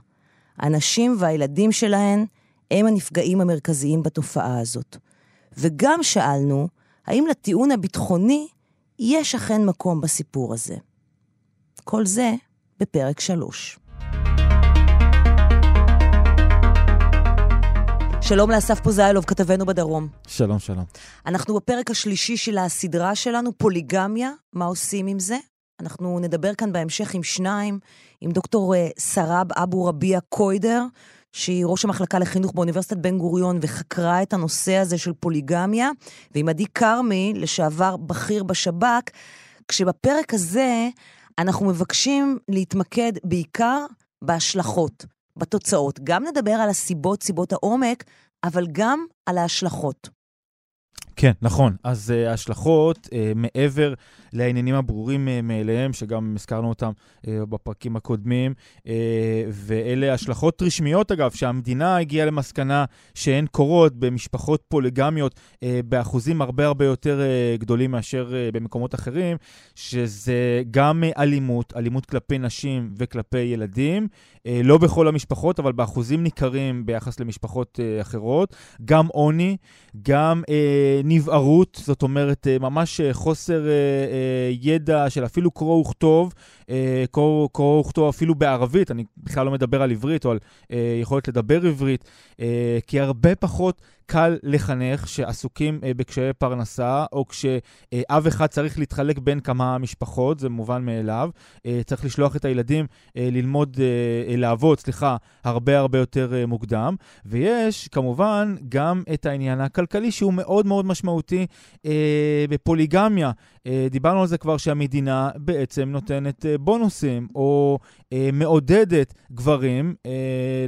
[SPEAKER 2] הנשים והילדים שלהן הם הנפגעים המרכזיים בתופעה הזאת. וגם שאלנו, האם לטיעון הביטחוני יש אכן מקום בסיפור הזה. כל זה בפרק 3. שלום לאסף פוזיילוב, כתבנו בדרום.
[SPEAKER 3] שלום, שלום.
[SPEAKER 2] אנחנו בפרק השלישי של הסדרה שלנו, פוליגמיה, מה עושים עם זה? אנחנו נדבר כאן בהמשך עם שניים, עם דוקטור אה, סרב אבו רביע קוידר, שהיא ראש המחלקה לחינוך באוניברסיטת בן גוריון וחקרה את הנושא הזה של פוליגמיה, ועם עדי כרמי, לשעבר בכיר בשב"כ, כשבפרק הזה אנחנו מבקשים להתמקד בעיקר בהשלכות, בתוצאות. גם נדבר על הסיבות, סיבות העומק, אבל גם על ההשלכות.
[SPEAKER 3] כן, נכון. אז uh, השלכות, uh, מעבר לעניינים הברורים uh, מאליהם, שגם הזכרנו אותם uh, בפרקים הקודמים, uh, ואלה השלכות רשמיות, אגב, שהמדינה הגיעה למסקנה שהן קורות במשפחות פוליגמיות uh, באחוזים הרבה הרבה יותר uh, גדולים מאשר uh, במקומות אחרים, שזה גם uh, אלימות, אלימות כלפי נשים וכלפי ילדים, uh, לא בכל המשפחות, אבל באחוזים ניכרים ביחס למשפחות uh, אחרות, גם עוני, גם... Uh, נבערות, זאת אומרת, אה, ממש אה, חוסר אה, ידע של אפילו קרוא וכתוב, קרוא וכתוב אפילו בערבית, אני בכלל לא מדבר על עברית או על יכולת לדבר עברית, כי הרבה פחות קל לחנך שעסוקים אה, בקשיי פרנסה, או כשאב אחד צריך להתחלק בין כמה משפחות, זה מובן מאליו. אה, צריך לשלוח את הילדים אה, ללמוד, אה, לעבוד, סליחה, הרבה הרבה יותר אה, מוקדם. ויש כמובן גם את העניין הכלכלי שהוא מאוד מאוד משמעותי אה, בפוליגמיה. אה, דיברנו על זה כבר שהמדינה בעצם נותנת אה, בונוסים או אה, מעודדת גברים אה,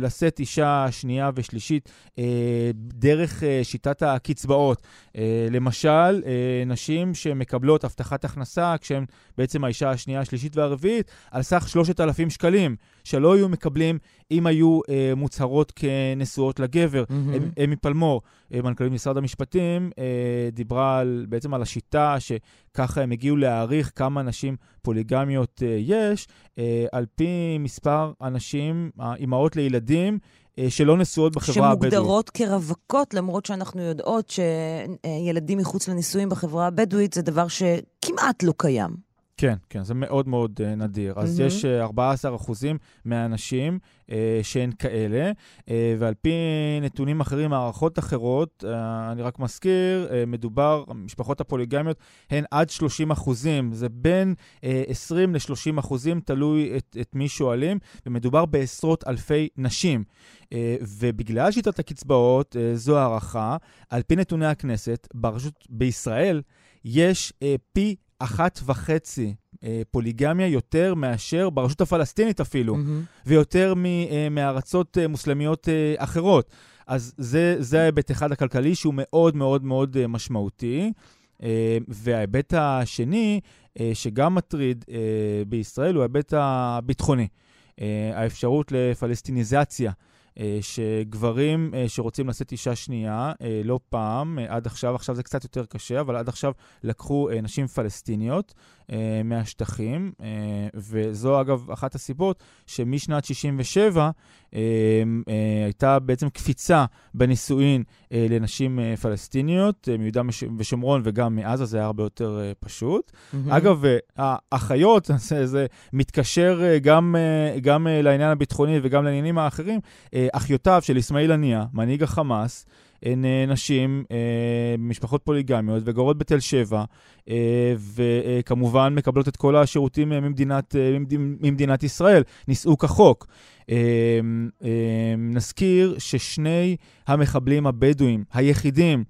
[SPEAKER 3] לשאת אישה שנייה ושלישית אה, דרך אה, שיטת הקצבאות. אה, למשל, אה, נשים שמקבלות הבטחת הכנסה כשהן בעצם האישה השנייה, השלישית והרביעית, על סך 3,000 שקלים, שלא היו מקבלים אם היו אה, מוצהרות כנשואות לגבר.
[SPEAKER 2] Mm-hmm.
[SPEAKER 3] אמי פלמור, אה, מנכ"לית משרד המשפטים, אה, דיברה על, בעצם על השיטה שככה הם הגיעו להעריך כמה נשים פוליגמיות אה, יש, אה, על פי מספר הנשים, האימהות לילדים, אה, שלא נשואות בחברה הבדואית.
[SPEAKER 2] שמוגדרות כרווקות, למרות שאנחנו יודעות שילדים מחוץ לנישואים בחברה הבדואית זה דבר שכמעט לא קיים.
[SPEAKER 3] כן, כן, זה מאוד מאוד uh, נדיר. אז
[SPEAKER 2] מהמם.
[SPEAKER 3] יש uh, 14 אחוזים מהנשים uh, שהן כאלה, uh, ועל פי נתונים אחרים, מערכות אחרות, uh, אני רק מזכיר, uh, מדובר, המשפחות הפוליגמיות הן עד 30 אחוזים. זה בין uh, 20 ל-30 אחוזים, תלוי את, את מי שואלים, ומדובר בעשרות אלפי נשים. Uh, ובגלל שיטת הקצבאות, uh, זו הערכה, על פי נתוני הכנסת, ברשות בישראל יש uh, פי אחת וחצי אה, פוליגמיה יותר מאשר ברשות הפלסטינית אפילו,
[SPEAKER 2] מהמם.
[SPEAKER 3] ויותר מ, אה, מארצות אה, מוסלמיות אה, אחרות. אז זה, זה ההיבט אחד הכלכלי שהוא מאוד מאוד מאוד אה, משמעותי. אה, וההיבט השני, אה, שגם מטריד אה, בישראל, הוא ההיבט הביטחוני. אה, האפשרות לפלסטיניזציה. אה, שגברים אה, שרוצים לשאת אישה שנייה, אה, לא פעם, אה, עד עכשיו, עכשיו זה קצת יותר קשה, אבל עד עכשיו לקחו אה, נשים פלסטיניות אה, מהשטחים, אה, וזו אגב אחת הסיבות שמשנת 67' אה, אה, הייתה בעצם קפיצה בנישואין אה, לנשים אה, פלסטיניות, אה, מיהודה ושומרון וגם מעזה, זה היה הרבה יותר אה, פשוט.
[SPEAKER 2] מהמם.
[SPEAKER 3] אגב, אה, האחיות, זה, זה מתקשר אה, גם, אה, גם אה, לעניין הביטחוני וגם לעניינים האחרים. אה, אחיותיו של אסמאעיל הנייה, מנהיג החמאס, הן אה, נשים אה, משפחות פוליגמיות וגרות בתל שבע, אה, וכמובן מקבלות את כל השירותים אה, ממדינת, אה, ממד- ממדינת ישראל, נישאו כחוק. אה, אה, נזכיר ששני המחבלים הבדואים היחידים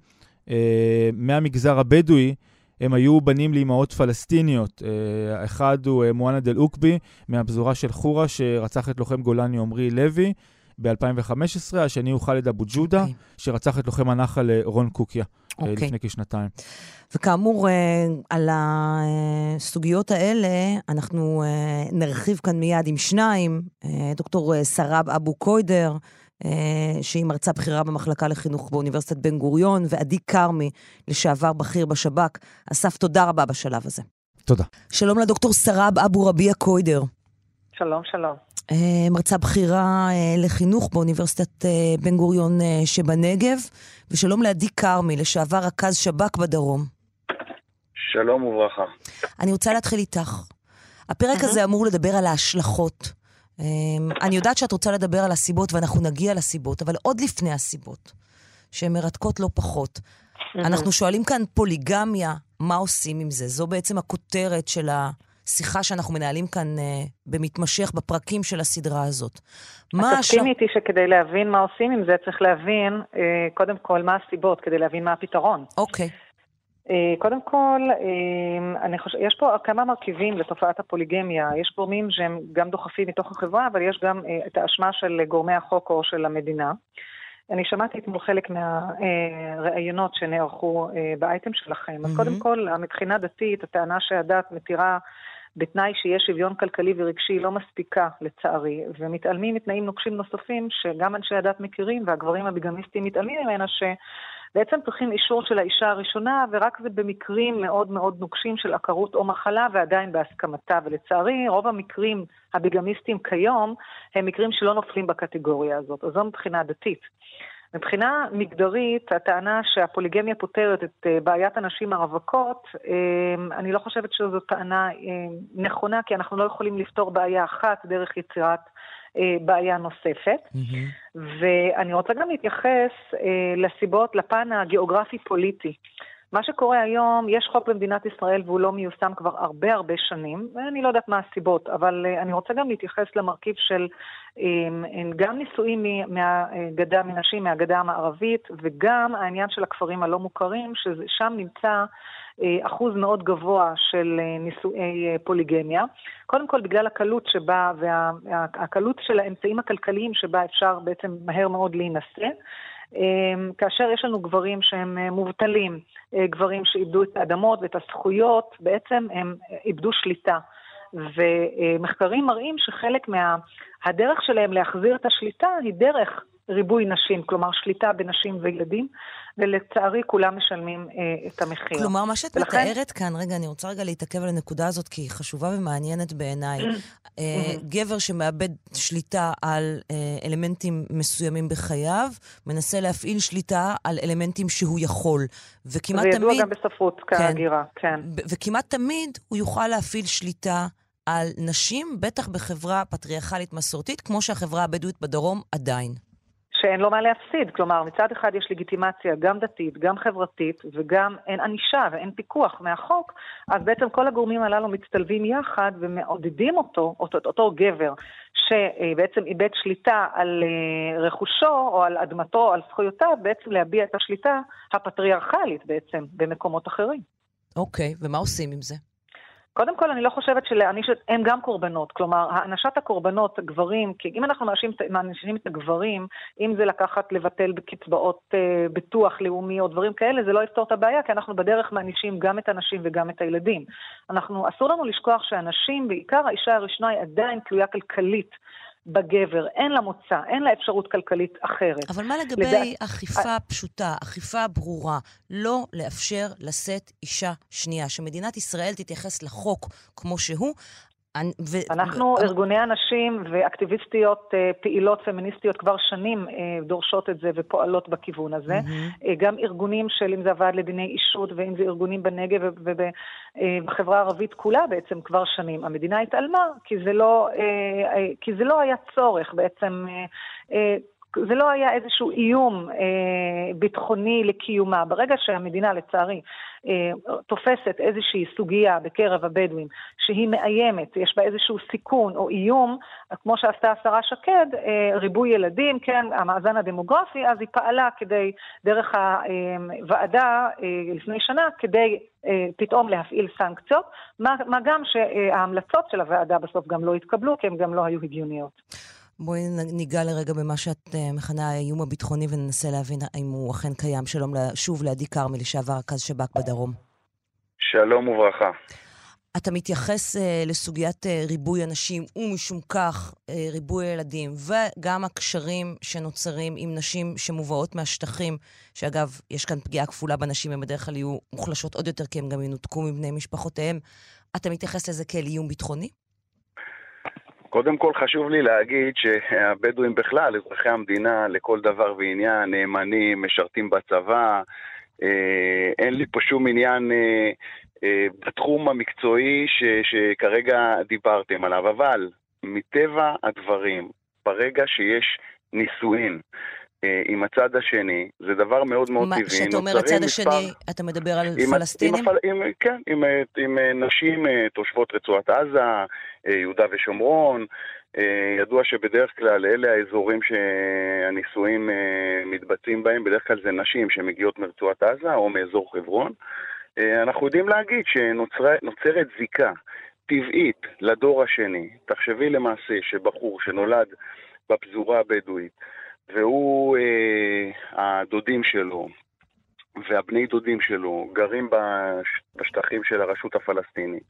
[SPEAKER 3] אה, מהמגזר הבדואי, הם היו בנים לאימהות פלסטיניות. אה, האחד הוא אה, מואנד אל-עוקבי, מהפזורה של חורה, שרצח את לוחם גולני עמרי לוי ב-2015, השני הוא חאלד אבו ג'ודה,
[SPEAKER 2] אוקיי.
[SPEAKER 3] שרצח את לוחם הנחל אה, רון קוקיה אה,
[SPEAKER 2] אוקיי.
[SPEAKER 3] לפני כשנתיים.
[SPEAKER 2] וכאמור, אה, על הסוגיות האלה אנחנו נרחיב כאן מיד עם שניים, דוקטור סראב אבו קוידר, שהיא מרצה בכירה במחלקה לחינוך באוניברסיטת בן גוריון, ועדי כרמי, לשעבר בכיר בשב"כ. אסף, תודה רבה בשלב הזה.
[SPEAKER 3] תודה.
[SPEAKER 2] שלום לדוקטור סראב אבו רביע קוידר.
[SPEAKER 9] שלום, שלום.
[SPEAKER 2] אה, מרצה בכירה אה, לחינוך באוניברסיטת אה, בן גוריון שבנגב, ושלום לעדי כרמי, לשעבר רכז שב"כ בדרום.
[SPEAKER 10] שלום וברכה.
[SPEAKER 2] אני רוצה להתחיל איתך. הפרק הזה אמור לדבר על ההשלכות. אני יודעת שאת רוצה לדבר על הסיבות, ואנחנו נגיע לסיבות, אבל עוד לפני הסיבות, שהן מרתקות לא פחות. אנחנו שואלים כאן פוליגמיה, מה עושים עם זה? זו בעצם הכותרת של השיחה שאנחנו מנהלים כאן אה, במתמשך בפרקים של הסדרה הזאת. מה השל...
[SPEAKER 9] תסכימי איתי שכדי להבין מה עושים עם זה, צריך להבין אה, קודם כל מה הסיבות, כדי להבין מה הפתרון.
[SPEAKER 2] אוקיי.
[SPEAKER 9] אה, קודם כל, אני חושב, יש פה כמה מרכיבים לתופעת הפוליגמיה. יש גורמים שהם גם דוחפים מתוך החברה, אבל יש גם את האשמה של גורמי החוק או של המדינה. אני שמעתי אתמול חלק מהראיונות שנערכו באייטם שלכם. אז
[SPEAKER 2] מהמם.
[SPEAKER 9] קודם כל, מבחינה דתית, הטענה שהדת מתירה בתנאי שיש שוויון כלכלי ורגשי לא מספיקה, לצערי, ומתעלמים מתנאים נוקשים נוספים שגם אנשי הדת מכירים, והגברים הביגמיסטים מתעלמים ממנה, שבעצם צריכים אישור של האישה הראשונה, ורק זה במקרים מאוד מאוד נוקשים של עקרות או מחלה, ועדיין בהסכמתה. ולצערי, רוב המקרים הביגמיסטיים כיום, הם מקרים שלא נופלים בקטגוריה הזאת. אז זו מבחינה דתית. מבחינה מגדרית, הטענה שהפוליגמיה פותרת את אה, בעיית הנשים הרווקות, אה, אני לא חושבת שזו טענה אה, נכונה, כי אנחנו לא יכולים לפתור בעיה אחת דרך יצירת בעיה נוספת.
[SPEAKER 2] מהמם.
[SPEAKER 9] ואני רוצה גם להתייחס לסיבות, לפן הגיאוגרפי-פוליטי. מה שקורה היום, יש חוק במדינת ישראל והוא לא מיושם כבר הרבה הרבה שנים, ואני לא יודעת מה הסיבות, אבל uh, אני רוצה גם להתייחס למרכיב של um, גם נישואים מהגדה, מנשים מהגדה המערבית, וגם העניין של הכפרים הלא מוכרים, ששם נמצא uh, אחוז מאוד גבוה של uh, נישואי פוליגמיה. קודם כל בגלל הקלות שבה, והקלות של האמצעים הכלכליים שבה אפשר בעצם מהר מאוד להינשא. אמ, כאשר יש לנו גברים שהם אה, מובטלים, אה, גברים שאיבדו את האדמות ואת הזכויות, בעצם הם אה, איבדו שליטה. ומחקרים מראים שחלק מה... שלהם להחזיר את השליטה היא דרך ריבוי נשים, כלומר שליטה בנשים וילדים, ולצערי כולם משלמים אה, את המחיר.
[SPEAKER 2] כלומר, מה שאת ולכן... מתארת כאן, רגע, אני רוצה רגע להתעכב על הנקודה הזאת, כי היא חשובה ומעניינת בעיניי. אה, גבר שמאבד שליטה על אה, אלמנטים מסוימים בחייו, מנסה להפעיל שליטה על אלמנטים שהוא יכול. וכמעט תמיד...
[SPEAKER 9] זה ידוע גם בספרות כהגירה, כן.
[SPEAKER 2] כן. וכמעט תמיד הוא יוכל להפעיל שליטה על נשים, בטח בחברה פטריארכלית מסורתית, כמו שהחברה הבדואית בדרום עדיין.
[SPEAKER 9] שאין לו מה להפסיד. כלומר, מצד אחד יש לגיטימציה גם דתית, גם חברתית, וגם אין ענישה ואין פיקוח מהחוק, אז בעצם כל הגורמים הללו מצטלבים יחד ומעודדים אותו, אותו, אותו גבר, שבעצם איבד שליטה על אה, רכושו או על אדמתו או על זכויותיו, בעצם להביע את השליטה הפטריארכלית בעצם במקומות אחרים.
[SPEAKER 2] אוקיי, okay, ומה עושים עם זה?
[SPEAKER 9] קודם כל, אני לא חושבת שלהעניש, הם גם קורבנות. כלומר, הענשת הקורבנות, גברים, כי אם אנחנו מענישים את הגברים, אם זה לקחת, לבטל בקצבאות אה, ביטוח לאומי או דברים כאלה, זה לא יפתור את הבעיה, כי אנחנו בדרך מענישים גם את הנשים וגם את הילדים. אנחנו, אסור לנו לשכוח שהנשים, בעיקר האישה הראשונה, היא עדיין תלויה כלכלית. בגבר, אין לה מוצא, אין לה אפשרות כלכלית אחרת.
[SPEAKER 2] אבל מה לגבי לדע... אכיפה פשוטה, אכיפה ברורה, לא לאפשר לשאת אישה שנייה, שמדינת ישראל תתייחס לחוק כמו שהוא,
[SPEAKER 9] ו... אנחנו, ו... ארגוני הנשים ואקטיביסטיות אה, פעילות פמיניסטיות כבר שנים אה, דורשות את זה ופועלות בכיוון הזה. Mm-hmm. גם ארגונים של, אם זה הוועד לדיני אישות ואם זה ארגונים בנגב ובחברה הערבית כולה בעצם כבר שנים. המדינה התעלמה כי זה לא, כי זה לא היה צורך בעצם. זה לא היה איזשהו איום אה, ביטחוני לקיומה. ברגע שהמדינה, לצערי, אה, תופסת איזושהי סוגיה בקרב הבדואים שהיא מאיימת, יש בה איזשהו סיכון או איום, כמו שעשתה השרה שקד, אה, ריבוי ילדים, כן, המאזן הדמוגרפי, אז היא פעלה כדי, דרך הוועדה אה, לפני שנה, כדי אה, פתאום להפעיל סנקציות, מה, מה גם שההמלצות של הוועדה בסוף גם לא התקבלו, כי הן גם לא היו הגיוניות.
[SPEAKER 2] בואי ניגע לרגע במה שאת uh, מכנה האיום הביטחוני וננסה להבין האם הוא אכן קיים. שלום שוב לעדי כרמי, לשעבר רכז שב"כ בדרום.
[SPEAKER 10] שלום וברכה.
[SPEAKER 2] אתה מתייחס uh, לסוגיית uh, ריבוי אנשים, ומשום כך uh, ריבוי ילדים, וגם הקשרים שנוצרים עם נשים שמובאות מהשטחים, שאגב, יש כאן פגיעה כפולה בנשים, הן בדרך כלל יהיו מוחלשות עוד יותר, כי הן גם ינותקו מבני משפחותיהם. אתה מתייחס לזה כאל איום ביטחוני?
[SPEAKER 10] קודם כל חשוב לי להגיד שהבדואים בכלל, אזרחי המדינה לכל דבר ועניין, נאמנים, משרתים בצבא, אה, אין לי פה שום עניין אה, אה, בתחום המקצועי ש, שכרגע דיברתם עליו, אבל מטבע הדברים, ברגע שיש נישואין, עם הצד השני, זה דבר מאוד מאוד טבעי.
[SPEAKER 2] כשאתה אומר הצד השני, מספר... אתה מדבר על עם, פלסטינים? עם,
[SPEAKER 10] עם, כן, עם, עם נשים תושבות רצועת עזה, יהודה ושומרון. ידוע שבדרך כלל אלה האזורים שהנישואים מתבצעים בהם, בדרך כלל זה נשים שמגיעות מרצועת עזה או מאזור חברון. אנחנו יודעים להגיד שנוצרת זיקה טבעית לדור השני. תחשבי למעשה שבחור שנולד בפזורה הבדואית, והוא, אה, הדודים שלו והבני דודים שלו גרים בשטחים של הרשות הפלסטינית,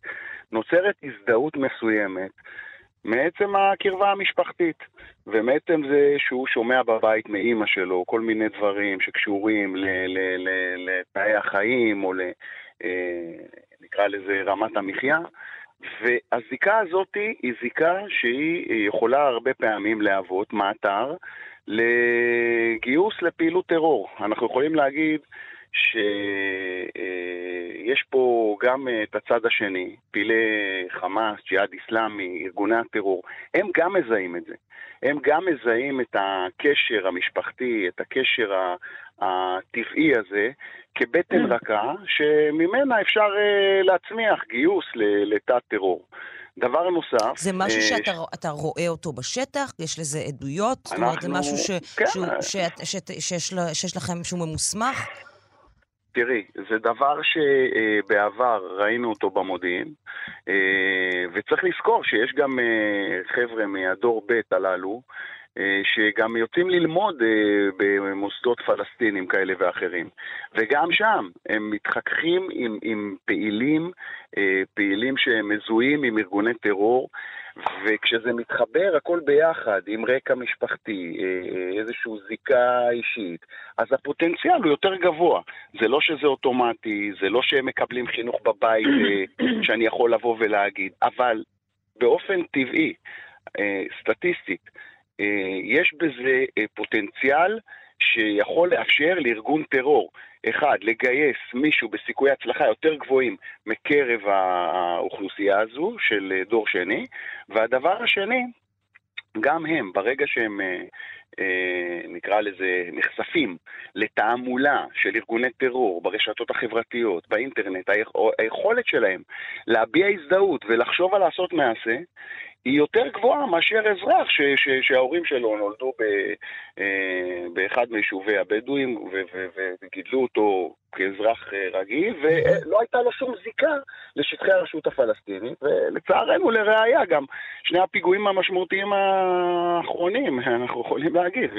[SPEAKER 10] נוצרת הזדהות מסוימת מעצם הקרבה המשפחתית, ומעצם זה שהוא שומע בבית מאימא שלו כל מיני דברים שקשורים לתנאי החיים או ל... אה, נקרא לזה רמת המחיה, והזיקה הזאת היא זיקה שהיא יכולה הרבה פעמים להוות מעתר לגיוס לפעילות טרור. אנחנו יכולים להגיד שיש פה גם את הצד השני, פעילי חמאס, ג'יהאד איסלאמי, ארגוני הטרור, הם גם מזהים את זה. הם גם מזהים את הקשר המשפחתי, את הקשר הטבעי הזה, כבטן רכה, שממנה אפשר להצמיח גיוס לתת טרור. דבר נוסף...
[SPEAKER 2] זה משהו אה, שאתה ש... רואה אותו בשטח? יש לזה עדויות? אנחנו... זאת אומרת, זה משהו ש... כן. שהוא, ש... ש... שיש, שיש לכם, שהוא ממוסמך?
[SPEAKER 10] תראי, זה דבר שבעבר ראינו אותו במודיעין, אה, וצריך לזכור שיש גם אה, חבר'ה מהדור ב' הללו, אה, שגם יוצאים ללמוד במוסדות פלסטינים כאלה ואחרים. וגם שם הם מתחככים עם, עם פעילים, פעילים שהם מזוהים עם ארגוני טרור, וכשזה מתחבר הכל ביחד, עם רקע משפחתי, אה, אה, איזושהי זיקה אישית, אז הפוטנציאל הוא יותר גבוה. זה לא שזה אוטומטי, זה לא שהם מקבלים חינוך בבית אה, שאני יכול לבוא ולהגיד, אבל באופן טבעי, סטטיסטית, יש בזה פוטנציאל שיכול לאפשר לארגון טרור, אחד, לגייס מישהו בסיכויי הצלחה יותר גבוהים מקרב האוכלוסייה הזו של דור שני, והדבר השני, גם הם, ברגע שהם, אה, אה, נקרא לזה, נחשפים לתעמולה של ארגוני טרור ברשתות החברתיות, באינטרנט, היכולת שלהם להביע הזדהות ולחשוב על לעשות מעשה, היא יותר גבוהה מאשר אזרח ש, ש, שההורים שלו נולדו ב, אה, באחד מיישובי הבדואים וגידלו אותו כאזרח אה, רגיל, ולא הייתה לו שום זיקה לשטחי הרשות הפלסטינית, ולצערנו, לראיה גם, שני הפיגועים המשמעותיים האחרונים, אנחנו יכולים להגיד,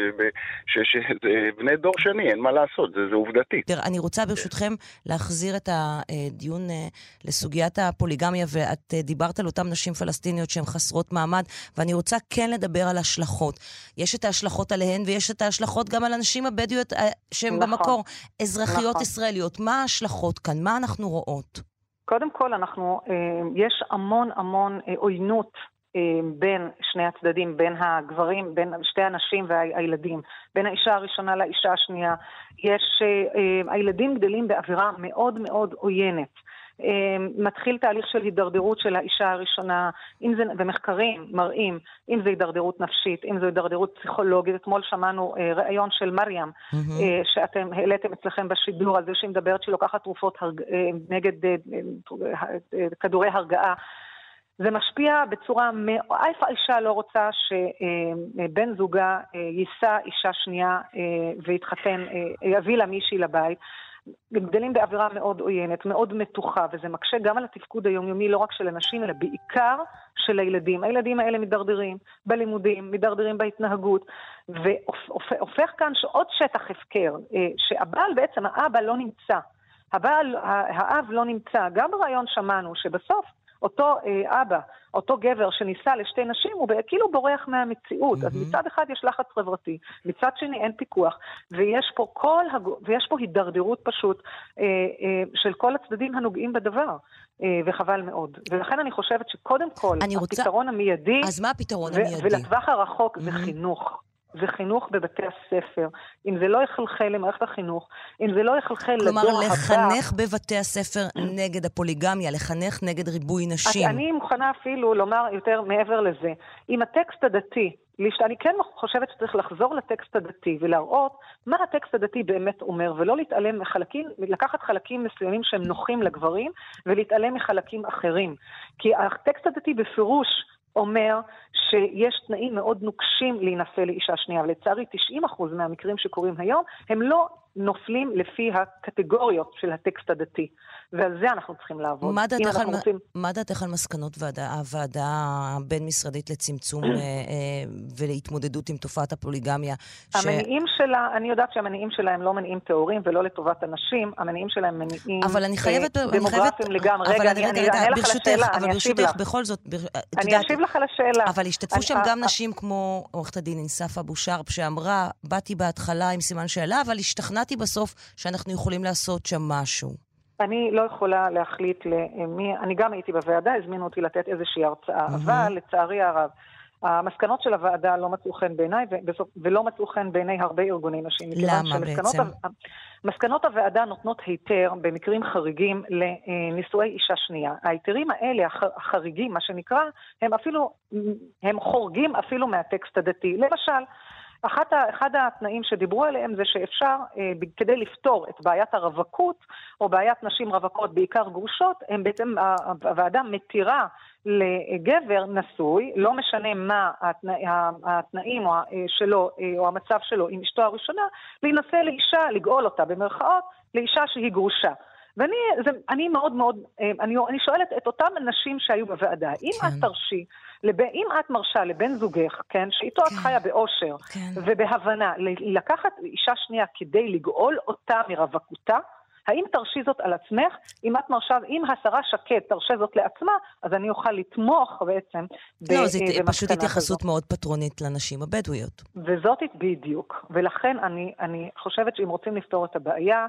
[SPEAKER 10] שזה בני דור שני, אין מה לעשות, זה, זה עובדתי.
[SPEAKER 2] תראה, אני רוצה ברשותכם להחזיר את הדיון אה, לסוגיית הפוליגמיה, ואת דיברת על אותן נשים פלסטיניות שהן חסרות מעמד, ואני רוצה כן לדבר על השלכות. יש את ההשלכות עליהן, ויש את ההשלכות גם על הנשים הבדואיות שהן נכון, במקור אזרחיות נכון. ישראליות. מה ההשלכות כאן? מה אנחנו רואות?
[SPEAKER 9] קודם כל, אנחנו, אה, יש המון המון אה, עוינות אה, בין שני הצדדים, בין הגברים, בין שתי הנשים והילדים, בין האישה הראשונה לאישה השנייה. יש, הילדים גדלים באווירה מאוד מאוד עוינת. אמ, מתחיל תהליך של הידרדרות של האישה הראשונה, אם זה, ומחקרים מראים, אם זה הידרדרות נפשית, אם זו הידרדרות פסיכולוגית. אתמול שמענו אה, ראיון של מרים, mm-hmm. אה, שאתם העליתם אצלכם בשידור, על זה שהיא מדברת שהיא לוקחת תרופות הרג, אה, נגד אה, אה, אה, כדורי הרגעה. זה משפיע בצורה, אף האישה לא רוצה שבן אה, זוגה אה, יישא אישה שנייה ויתחתן, יביא לה מישהי לבית. גדלים באווירה מאוד עוינת, מאוד מתוחה, וזה מקשה גם על התפקוד היומיומי לא רק של הנשים, אלא בעיקר של הילדים. הילדים האלה מידרדרים בלימודים, מידרדרים בהתנהגות, והופך כאן עוד שטח הפקר, אה, שהבעל בעצם, האבא לא נמצא. הבעל, האב לא נמצא. גם ברעיון שמענו שבסוף אותו אה, אבא, אותו גבר שנישא לשתי נשים, הוא כאילו בורח מהמציאות. Mm-hmm. אז מצד אחד יש לחץ חברתי, מצד שני אין פיקוח, ויש פה, כל הג... ויש פה הידרדרות פשוט אה, אה, של כל הצדדים הנוגעים בדבר. אה, וחבל מאוד. ולכן אני חושבת שקודם כל, הפתרון רוצה... המיידי...
[SPEAKER 2] אז מה הפתרון ו- המיידי?
[SPEAKER 9] ולטווח הרחוק mm-hmm. זה חינוך. זה חינוך בבתי הספר. אם זה לא יחלחל למערכת החינוך, אם זה לא יחלחל לדור הבא...
[SPEAKER 2] כלומר, לחנך בבתי הספר נגד הפוליגמיה, לחנך נגד ריבוי נשים.
[SPEAKER 9] אני מוכנה אפילו לומר יותר מעבר לזה. אם הטקסט הדתי, אני כן חושבת שצריך לחזור לטקסט הדתי ולהראות מה הטקסט הדתי באמת אומר, ולא להתעלם מחלקים, לקחת חלקים מסוימים שהם נוחים לגברים, ולהתעלם מחלקים אחרים. כי הטקסט הדתי בפירוש אומר שיש תנאים מאוד נוקשים להינשא לאישה שנייה, ולצערי 90% מהמקרים שקורים היום הם לא נופלים לפי הקטגוריות של הטקסט הדתי. ועל זה אנחנו צריכים לעבוד.
[SPEAKER 2] מה דעתך, על, רוצים... מה דעתך על מסקנות ועדה, הוועדה הבין-משרדית לצמצום אה, אה, ולהתמודדות עם תופעת הפוליגמיה?
[SPEAKER 9] המניעים ש... שלה, אני יודעת שהמניעים שלה הם לא מניעים טהורים ולא לטובת הנשים, המניעים שלה הם מניעים
[SPEAKER 2] אבל אני חייבת,
[SPEAKER 9] אה, דמוגרפיים לגמרי. רגע, אני אענה לך על השאלה,
[SPEAKER 2] אני אשיב לך. בכל זאת,
[SPEAKER 9] אני אשיב לך על השאלה.
[SPEAKER 2] אבל השתתפו שם גם נשים כמו עורכת הדין אינסף אבו שרפ, שאמרה, באתי בהתחלה עם סימן שאלה, אבל השתכנעתי בסוף שאנחנו יכולים לעשות שם משהו.
[SPEAKER 9] אני לא יכולה להחליט למי, אני גם הייתי בוועדה, הזמינו אותי לתת איזושהי הרצאה. אבל לצערי הרב, המסקנות של הוועדה לא מצאו חן בעיניי ולא מצאו חן בעיני הרבה ארגוני נשים.
[SPEAKER 2] למה בעצם?
[SPEAKER 9] מסקנות הוועדה נותנות היתר במקרים חריגים לנישואי אישה שנייה. ההיתרים האלה, החריגים, מה שנקרא, הם אפילו, הם חורגים אפילו מהטקסט הדתי. למשל, אחת, אחד התנאים שדיברו עליהם זה שאפשר, אה, כדי לפתור את בעיית הרווקות, או בעיית נשים רווקות, בעיקר גרושות, הם בעצם, הוועדה מתירה לגבר נשוי, לא משנה מה התנא, התנאים או, שלו אה, או המצב שלו עם אשתו הראשונה, להינשא לאישה, לגאול אותה במרכאות, לאישה שהיא גרושה. ואני זה, אני מאוד מאוד, אה, אני, אני שואלת את אותם נשים שהיו בוועדה, אם כן. את תרשי, לב, אם את מרשה לבן זוגך, כן, שאיתו כן. את חיה באושר כן. ובהבנה, לקחת אישה שנייה כדי לגאול אותה מרווקותה, האם תרשי זאת על עצמך? אם את מרשה, אם השרה שקד תרשה זאת לעצמה, אז אני אוכל לתמוך בעצם
[SPEAKER 2] לא, זו פשוט התייחסות הזאת. מאוד פטרונית לנשים הבדואיות.
[SPEAKER 9] וזאת בדיוק. ולכן אני, אני חושבת שאם רוצים לפתור את הבעיה,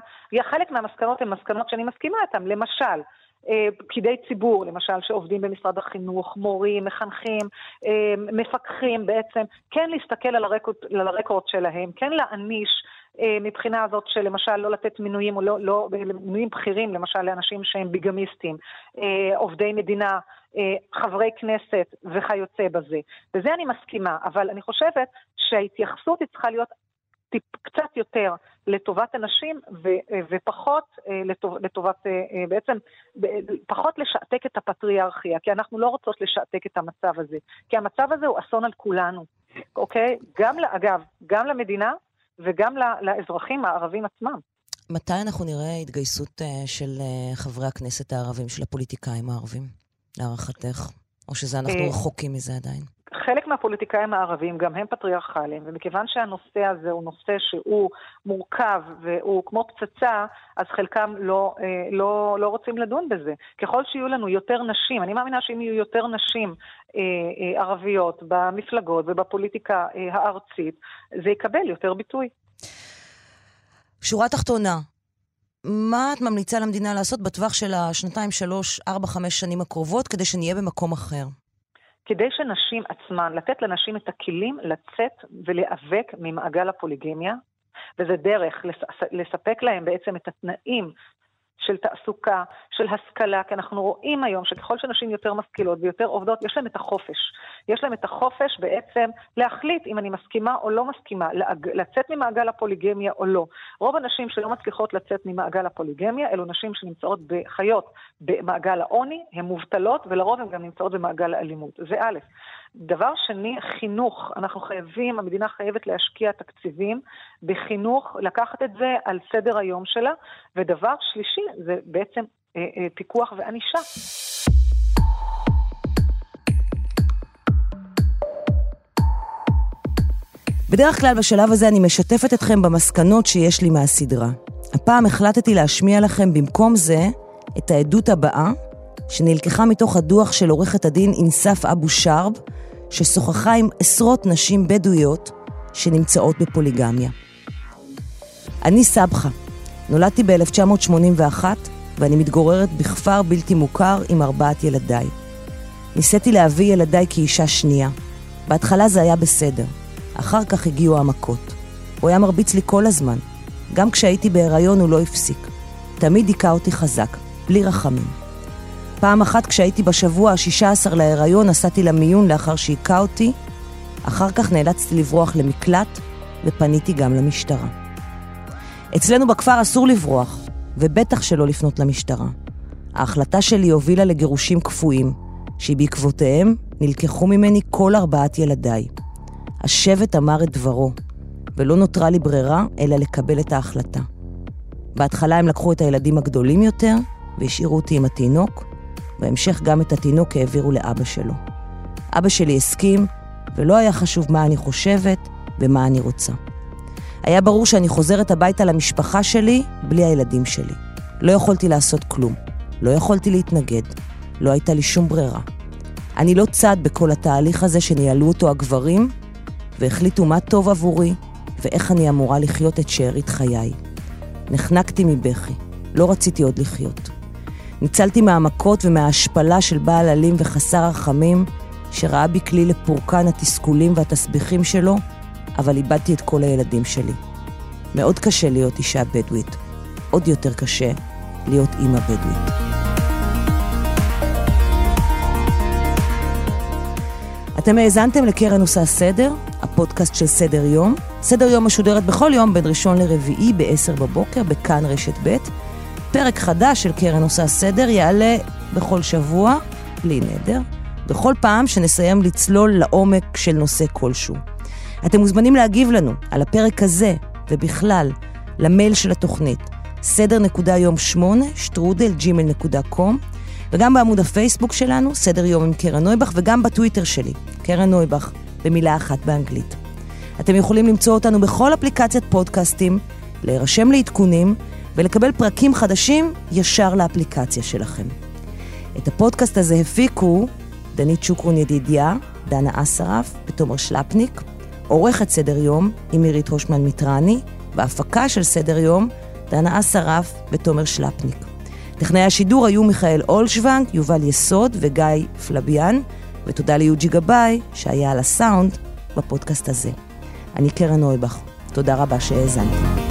[SPEAKER 9] חלק מהמסקנות הן מסקנות שאני מסכימה איתן. למשל, אה, פקידי ציבור, למשל, שעובדים במשרד החינוך, מורים, מחנכים, אה, מפקחים בעצם, כן להסתכל על הרקורד, על הרקורד שלהם, כן להעניש אה, מבחינה הזאת של למשל לא לתת מינויים או לא, לא מינויים בכירים, למשל לאנשים שהם ביגמיסטים, עובדי מדינה, חברי כנסת וכיוצא בזה. בזה אני מסכימה, אבל אני חושבת שההתייחסות היא צריכה להיות טיפ, קצת יותר לטובת הנשים ו, ופחות אה, לטוב, לטובת, אה, אה, בעצם, פחות לשעתק את הפטריארכיה, כי אנחנו לא רוצות לשעתק את המצב הזה. כי המצב הזה הוא אסון על כולנו, אוקיי? גם, אגב, גם למדינה וגם לאזרחים הערבים עצמם.
[SPEAKER 2] מתי אנחנו נראה התגייסות של חברי הכנסת הערבים, של הפוליטיקאים הערבים, להערכתך? או שזה אנחנו רחוקים מזה עדיין?
[SPEAKER 9] חלק מהפוליטיקאים הערבים גם הם פטריארכליים, ומכיוון שהנושא הזה הוא נושא שהוא מורכב והוא כמו פצצה, אז חלקם לא, אה, לא, לא רוצים לדון בזה. ככל שיהיו לנו יותר נשים, אני מאמינה שאם יהיו יותר נשים אה, אה, ערביות במפלגות ובפוליטיקה הארצית, זה יקבל יותר ביטוי.
[SPEAKER 2] שורה תחתונה, מה את ממליצה למדינה לעשות בטווח של השנתיים, שלוש, ארבע, חמש שנים הקרובות, כדי שנהיה במקום אחר?
[SPEAKER 9] כדי שנשים עצמן, לתת לנשים את הכלים לצאת ולהיאבק ממעגל הפוליגמיה, וזה דרך לספק להם בעצם את התנאים של תעסוקה, של השכלה, כי אנחנו רואים היום שככל שנשים יותר משכילות ויותר עובדות, יש להן את החופש. יש להן את החופש בעצם להחליט אם אני מסכימה או לא מסכימה, לצאת ממעגל הפוליגמיה או לא. רוב הנשים שלא מצליחות לצאת ממעגל הפוליגמיה, אלו נשים שנמצאות בחיות במעגל העוני, הן מובטלות, ולרוב הן גם נמצאות במעגל האלימות. זה א'. דבר שני, חינוך. אנחנו חייבים, המדינה חייבת להשקיע תקציבים בחינוך, לקחת את זה על סדר היום שלה. ודבר שלישי, זה בעצם אה, אה, פיקוח וענישה.
[SPEAKER 2] בדרך כלל בשלב הזה אני משתפת אתכם במסקנות שיש לי מהסדרה. הפעם החלטתי להשמיע לכם במקום זה את העדות הבאה, שנלקחה מתוך הדוח של עורכת הדין אינסף אבו שרב, ששוחחה עם עשרות נשים בדואיות שנמצאות בפוליגמיה. אני סבחה, נולדתי ב-1981 ואני מתגוררת בכפר בלתי מוכר עם ארבעת ילדיי. ניסיתי להביא ילדיי כאישה שנייה. בהתחלה זה היה בסדר, אחר כך הגיעו המכות. הוא היה מרביץ לי כל הזמן. גם כשהייתי בהיריון הוא לא הפסיק. תמיד היכה אותי חזק, בלי רחמים. פעם אחת כשהייתי בשבוע ה-16 להיריון נסעתי למיון לאחר שהיכה אותי, אחר כך נאלצתי לברוח למקלט ופניתי גם למשטרה. אצלנו בכפר אסור לברוח, ובטח שלא לפנות למשטרה. ההחלטה שלי הובילה לגירושים קפואים, שבעקבותיהם נלקחו ממני כל ארבעת ילדיי. השבט אמר את דברו, ולא נותרה לי ברירה אלא לקבל את ההחלטה. בהתחלה הם לקחו את הילדים הגדולים יותר והשאירו אותי עם התינוק, בהמשך גם את התינוק העבירו לאבא שלו. אבא שלי הסכים, ולא היה חשוב מה אני חושבת ומה אני רוצה. היה ברור שאני חוזרת הביתה למשפחה שלי בלי הילדים שלי. לא יכולתי לעשות כלום. לא יכולתי להתנגד. לא הייתה לי שום ברירה. אני לא צד בכל התהליך הזה שניהלו אותו הגברים, והחליטו מה טוב עבורי ואיך אני אמורה לחיות את שארית חיי. נחנקתי מבכי. לא רציתי עוד לחיות. ניצלתי מהמכות ומההשפלה של בעל אלים וחסר רחמים, שראה בי כלי לפורקן התסכולים והתסביכים שלו, אבל איבדתי את כל הילדים שלי. מאוד קשה להיות אישה בדואית. עוד יותר קשה להיות אימא בדואית. אתם האזנתם לקרן עושה סדר, הפודקאסט של סדר יום. סדר יום משודרת בכל יום בין ראשון לרביעי ב-10 בבוקר בכאן רשת ב'. פרק חדש של קרן עושה סדר יעלה בכל שבוע, בלי נדר, בכל פעם שנסיים לצלול לעומק של נושא כלשהו. אתם מוזמנים להגיב לנו על הפרק הזה ובכלל למייל של התוכנית סדר נקודה יום שמונה, שטרודל ג'ימל נקודה קום, וגם בעמוד הפייסבוק שלנו, סדר יום עם קרן נויבך, וגם בטוויטר שלי, קרן נויבך, במילה אחת באנגלית. אתם יכולים למצוא אותנו בכל אפליקציית פודקאסטים, להירשם לעדכונים ולקבל פרקים חדשים ישר לאפליקציה שלכם. את הפודקאסט הזה הפיקו דנית שוקרון ידידיה, דנה אסרף ותומר שלפניק, עורכת סדר יום עם מירית הושמן מיטרני, בהפקה של סדר יום, דנה אסרף ותומר שלפניק. טכנאי השידור היו מיכאל אולשוונג, יובל יסוד וגיא פלביאן, ותודה ליוג'י גבאי, שהיה על הסאונד בפודקאסט הזה. אני קרן נויבך. תודה רבה שהאזנתם.